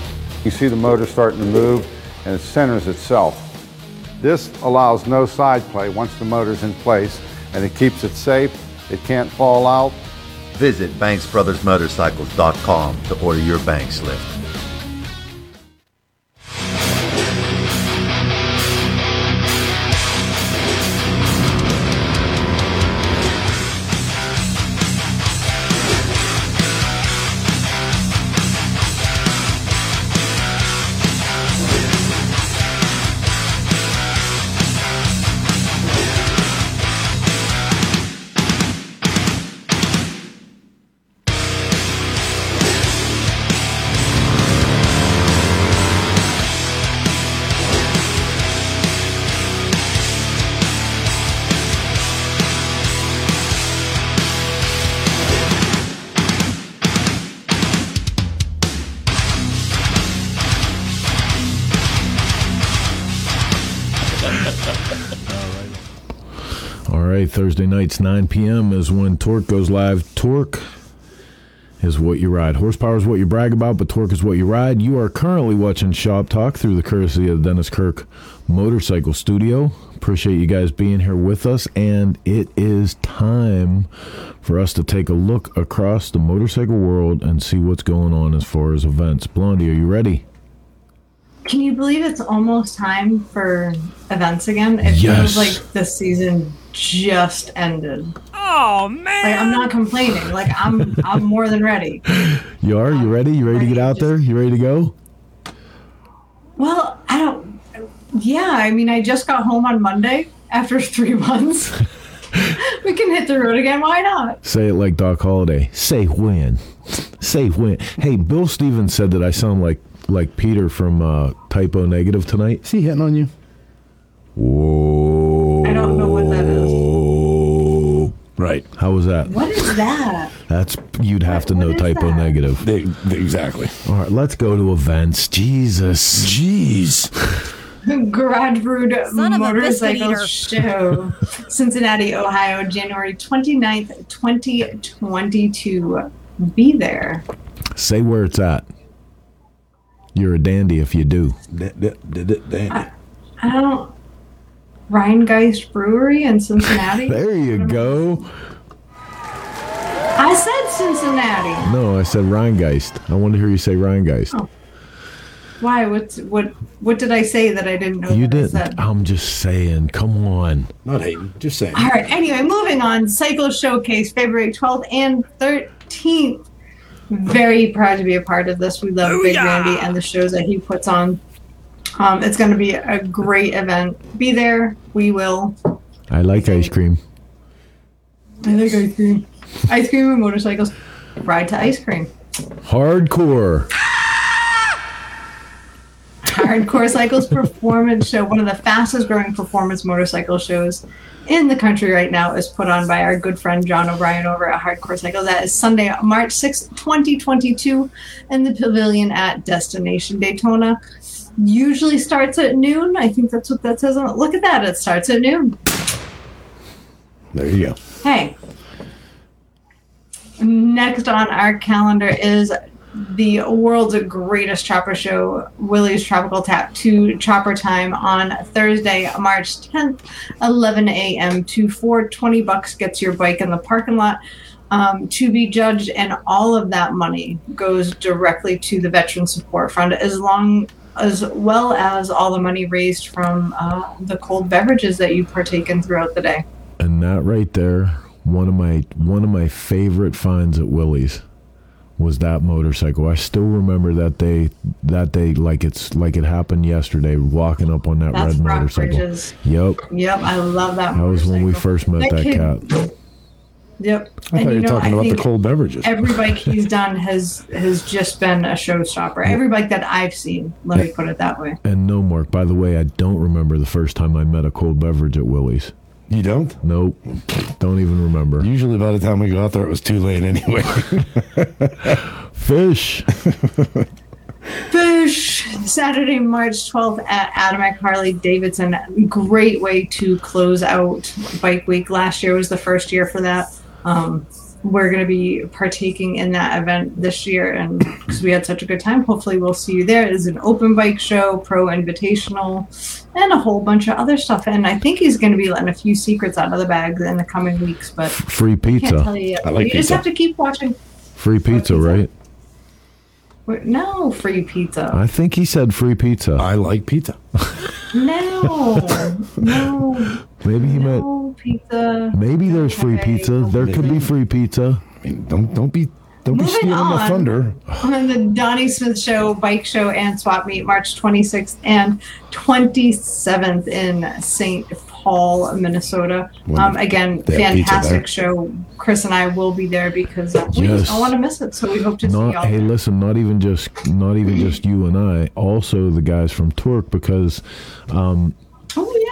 You see the motor starting to move, and it centers itself. This allows no side play once the motor's in place, and it keeps it safe. It can't fall out, Visit BanksBrothersMotorcycles.com to order your Banks lift. Thursday nights, 9 p.m. is when Torque goes live. Torque is what you ride. Horsepower is what you brag about, but torque is what you ride. You are currently watching Shop Talk through the courtesy of Dennis Kirk Motorcycle Studio. Appreciate you guys being here with us, and it is time for us to take a look across the motorcycle world and see what's going on as far as events. Blondie, are you ready? Can you believe it's almost time for events again? It Yes. feels like the season just ended. Oh man! Like I'm not complaining. Like I'm I'm more than ready. You are? You ready? You ready to get out there? You ready to go? Well, I don't. Yeah, I mean, I just got home on Monday after three months. we can hit the road again. Why not? Say it like Doc Holliday. Say when. Say when. Hey, Bill Stevens said that I sound like like Peter from uh, Type O Negative tonight. Is he hitting on you? Whoa. Right. How was that? What is that? That's you'd have to know Type O that? negative. exactly. All right, let's go to events. Jesus. Jeez. Garage Brewed Son of a biscuit Motorcycle. Show, Cincinnati, Ohio, January 29th, 2022. Be there. Say where it's at. You're a dandy if you do. Dandy. I don't. Rheingeist Brewery in Cincinnati? There you go. I said Cincinnati. No, I said Rheingeist. I want to hear you say Rheingeist. Oh. Why? What's what? What did I say that I didn't know? you didn't. said? I'm just saying. Come on. Not hating. Just saying. All right. Anyway, moving on. Cycle Showcase, February 12th and 13th. Very proud to be a part of this. We love Big Randy and the shows that he puts on. Um, it's going to be a great event. Be there. We will. I like ice cream. I like ice cream. Ice cream and motorcycles. Ride to ice cream. Hardcore. Hardcore Cycles Performance Show, one of the fastest growing performance motorcycle shows in the country right now, is put on by our good friend John O'Brien over at Hardcore Cycles. That is Sunday, March sixth, 2022, in the pavilion at Destination Daytona. Usually starts at noon. I think that's what that says on. Look at that. It starts at noon. There you go. Hey. Next on our calendar is the world's greatest chopper show, Willie's Tropical Tattoo Chopper Time on Thursday, March 10th, 11 a.m. to 420 bucks gets your bike in the parking lot. Um, to be judged, and all of that money goes directly to the Veteran Support Fund, as long as well as all the money raised from uh, the cold beverages that you partake in throughout the day. And that right there, one of my one of my favorite finds at Willie's was that motorcycle. I still remember that day that day like it's like it happened yesterday, walking up on that That's red motorcycle. Bridges. Yep. Yep, I love that. That was when we first met That that, cat. Yep. I thought you were know, talking I about the cold beverages. Every bike he's done has has just been a showstopper. Every bike that I've seen, let me put it that way. And no, Mark, by the way, I don't remember the first time I met a cold beverage at Willie's. You don't? Nope. Don't even remember. Usually by the time we got out there, it was too late anyway. Fish. Fish Saturday, March 12th at Atomic Harley Davidson. Great way to close out Bike Week. Last year was the first year for that. Um, we're going to be partaking in that event this year, and because we had such a good time, hopefully we'll see you there. It is an open bike show, pro invitational, and a whole bunch of other stuff. And I think he's going to be letting a few secrets out of the bag in the coming weeks, but Free I can't pizza. tell you yet. I like you just have to keep watching. Free pizza, right? Wait, No free pizza. I think he said free pizza. I like pizza. No, no, Maybe he meant pizza. maybe there's free Okay. pizza. There could be free pizza. I mean, don't don't be don't Moving be stealing on. my thunder. On the Donnie Smith Show, Bike Show, and Swap Meet, March 26th and 27th in St. Paul, Minnesota. Um, again, They have pizza fantastic show. Chris and I will be there because uh, we Yes. don't want to miss it. So we hope to see y'all. Not hey, listen, not even just not even just you and I. Also the guys from Torque because um,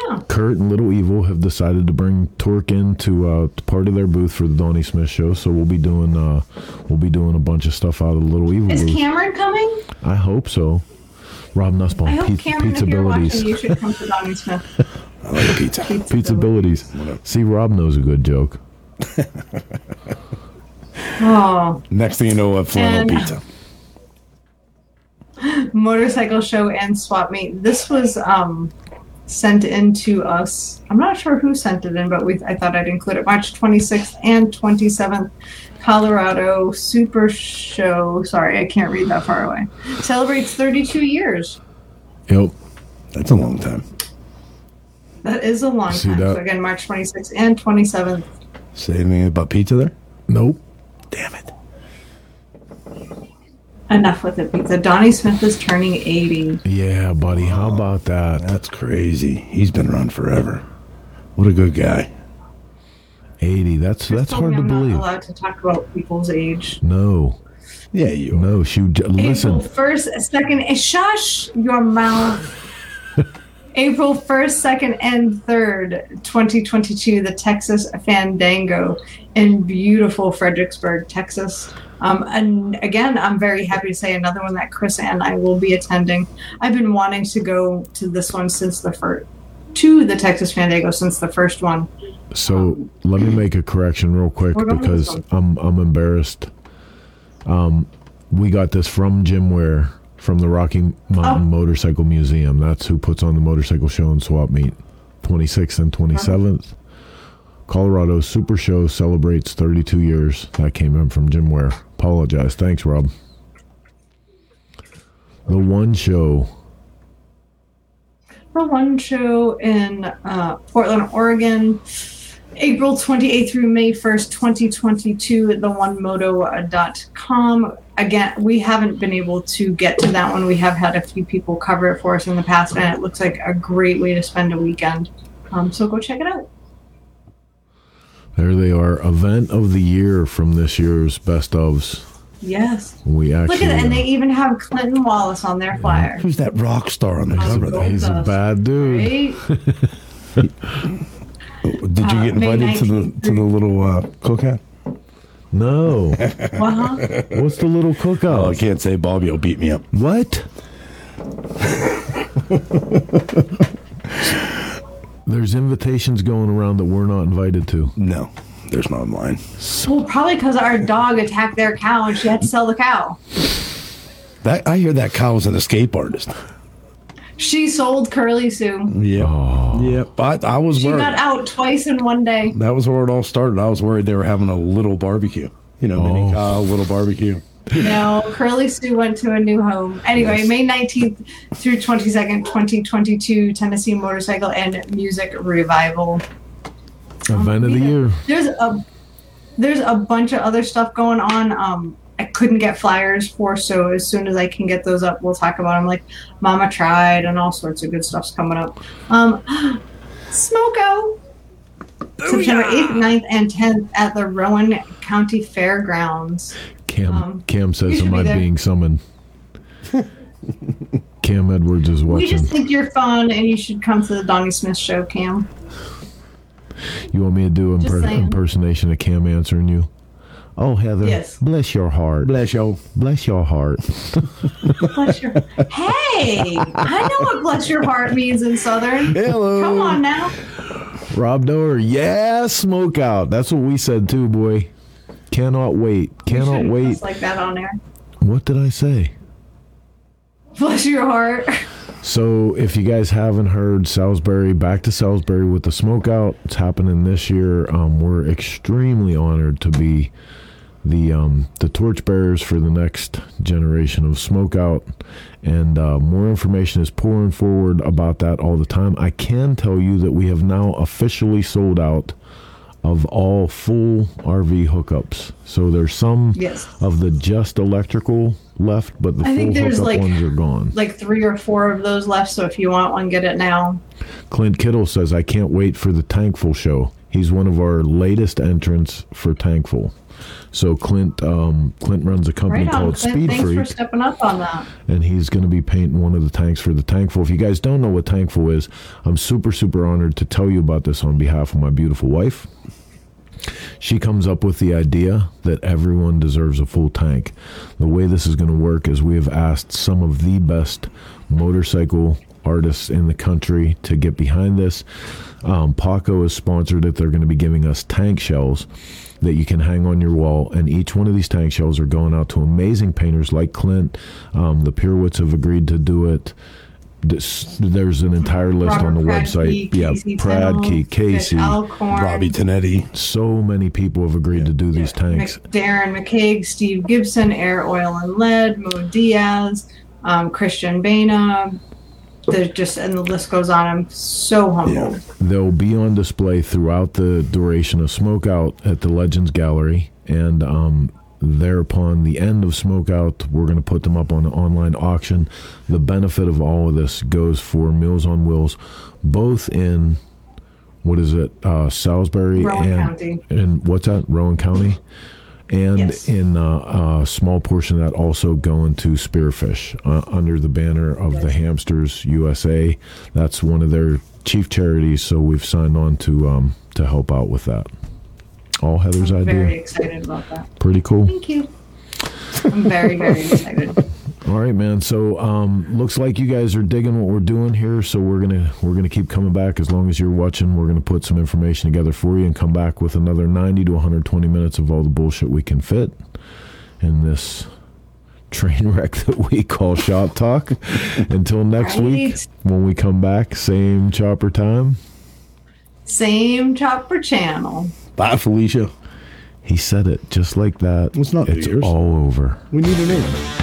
yeah. Kurt and Little Evil have decided to bring Torque in to, uh, to part of their booth for the Donnie Smith show. So we'll be doing uh, we'll be doing a bunch of stuff out of the Little Evil Is booth. Cameron coming? I hope so. Rob Nussbaum, I hope Pi- Cameron, pizza if you're abilities. watching, you should come to Donnie Smith. I like pizza. Pizza abilities. See, Rob knows a good joke. Oh. Next thing you know, a flannel And- pizza. motorcycle show and swap meet. This was um, sent in to us. I'm not sure who sent it in, but we I thought I'd include it. March 26th and 27th, Colorado Super Show. Sorry, I can't read that far away. Celebrates 32 years. Yep. That's a long time. That is a long See time. that? So again, March 26th and 27th. Say anything about pizza there? Nope. Enough with it, pizza. Donnie Smith is turning 80. Yeah, buddy. How about that? That's crazy. He's been around forever. What a good guy. 80. That's that's hard me to I'm believe. Not allowed to talk about people's age. No. Yeah, you. No, she. Listen. April 1st, 2nd, eh, shush your mouth. April 1st, 2nd, and 3rd, 2022, the Texas Fandango in beautiful Fredericksburg, Texas. Um, and again, I'm very happy to say another one that Chris and I will be attending. I've been wanting to go to this one since the first, to the Texas Fandango since the first one. So let me make a correction real quick We're going to because I'm I'm embarrassed. Um, we got this from Jim Ware from the Rocky Mountain Motorcycle Museum. That's who puts on the motorcycle show and swap meet. 26th and 27th. Colorado Super Show celebrates 32 years. That came in from Jim Ware. Apologize. Thanks, Rob. The one show. The one show in uh, Portland, Oregon, April 28th through May 1st, 2022 at the onemoto.com. Again, we haven't been able to get to that one. We have had a few people cover it for us in the past, and it looks like a great way to spend a weekend. Um, so go check it out. There they are. Event of the year from this year's best ofs. Yes. We actually. Look at it, and they even have Clinton Wallace on their flyer. Who's that rock star on the cover? there? He's a bad dude. Right? Did you Uh, get May invited to the to the little uh, cookout? No. Uh-huh. What's the little cookout? Oh, I can't say Bobby will beat me up. What? There's invitations going around that we're not invited to. No, there's not mine. Well, probably because our dog attacked their cow and she had to sell the cow. That I hear that cow was an escape artist. She sold Curly Sue. Yeah, oh. yep. I, I was She worried. got out twice in one day. That was where it all started. I was worried they were having a little barbecue. You know, mini oh. cow, little barbecue. No, Curly Sue went to a new home. Anyway, Yes. May 19th through 22nd, 2022, Tennessee Motorcycle and Music Revival. Event of the year. There's a there's a bunch of other stuff going on. Um, I couldn't get flyers for, so as soon as I can get those up, we'll talk about them. Like Mama Tried and all sorts of good stuff's coming up. Um, Smoko. September 8th, 9th, and 10th at the Rowan County Fairgrounds. Cam Um, Cam says, should "Am be I there." being summoned?" Cam Edwards is watching. We watching. just think you're fun and you should come to the Donnie Smith show, Cam. You want me to do Just imper- impersonation of Cam answering you? Oh, Heather, Yes. bless your heart. Bless your, bless your heart. Bless your heart. Hey, I know what bless your heart means in Southern. Hello. Come on now. Rob Doer, yeah, smoke out. That's what we said too, boy. Cannot wait. Cannot wait. like that on there. What did I say? Bless your heart. So, if you guys haven't heard, Salisbury back to Salisbury with the smokeout. It's happening this year. Um, we're extremely honored to be the um, the torchbearers for the next generation of smokeout, and uh, more information is pouring forward about that all the time. I can tell you that we have now officially sold out of all full RV hookups. So there's some Yes. of the just electrical left, but the I full hookup like ones are gone. like three or four of those left. So if you want one, get it now. Clint Kittle says, I can't wait for the Tankful show. He's one of our latest entrants for Tankful. So Clint um, Clint runs a company Right on, called Clint. Speed Thanks Freak, for stepping up on that. and he's going to be painting one of the tanks for the Tankful. If you guys don't know what Tankful is, I'm super super honored to tell you about this on behalf of my beautiful wife. She comes up with the idea that everyone deserves a full tank. The way this is going to work is we have asked some of the best motorcycle artists in the country to get behind this. Um, Paughco has sponsored it. They're going to be giving us tank shells that you can hang on your wall, and each one of these tank shells are going out to amazing painters like Clint. Um, the Pirouettes have agreed to do it. This, there's an entire list on the Robert website. Pradke, yeah, Casey Pradke, Tennell, Casey, Vic Alcorn, Robbie Tonetti. So many people have agreed to do these tanks. Mc- Darren McKeag, Steve Gibson, Air Oil and Lead, Mo Diaz, um, Christian Bana, there's just and the list goes on. I'm so humbled. They'll be on display throughout the duration of Smokeout at the Legends Gallery, and um, thereupon the end of Smokeout, we're going to put them up on an online auction. The benefit of all of this goes for Meals on Wheels, both in what is it, uh, Salisbury Rowan and County. and what's that, Rowan County, and Yes. in uh, a small portion of that also going to Spearfish uh, under the banner of the Hamsters USA. That's one of their chief charities, so we've signed on to um, to help out with that. All Heather's I'm very idea. excited about that. Pretty cool. Thank you. I'm very, very excited. All right, man. So um, looks like you guys are digging what we're doing here. So we're gonna we're gonna keep coming back as long as you're watching. We're gonna put some information together for you and come back with another 90 to 120 minutes of all the bullshit we can fit in this train wreck that we call Shop Talk. Until next week, when we come back, same chopper time. Same chopper channel. Bye, Felicia. He said it just like that. It's not It's yours. all over. We need a name.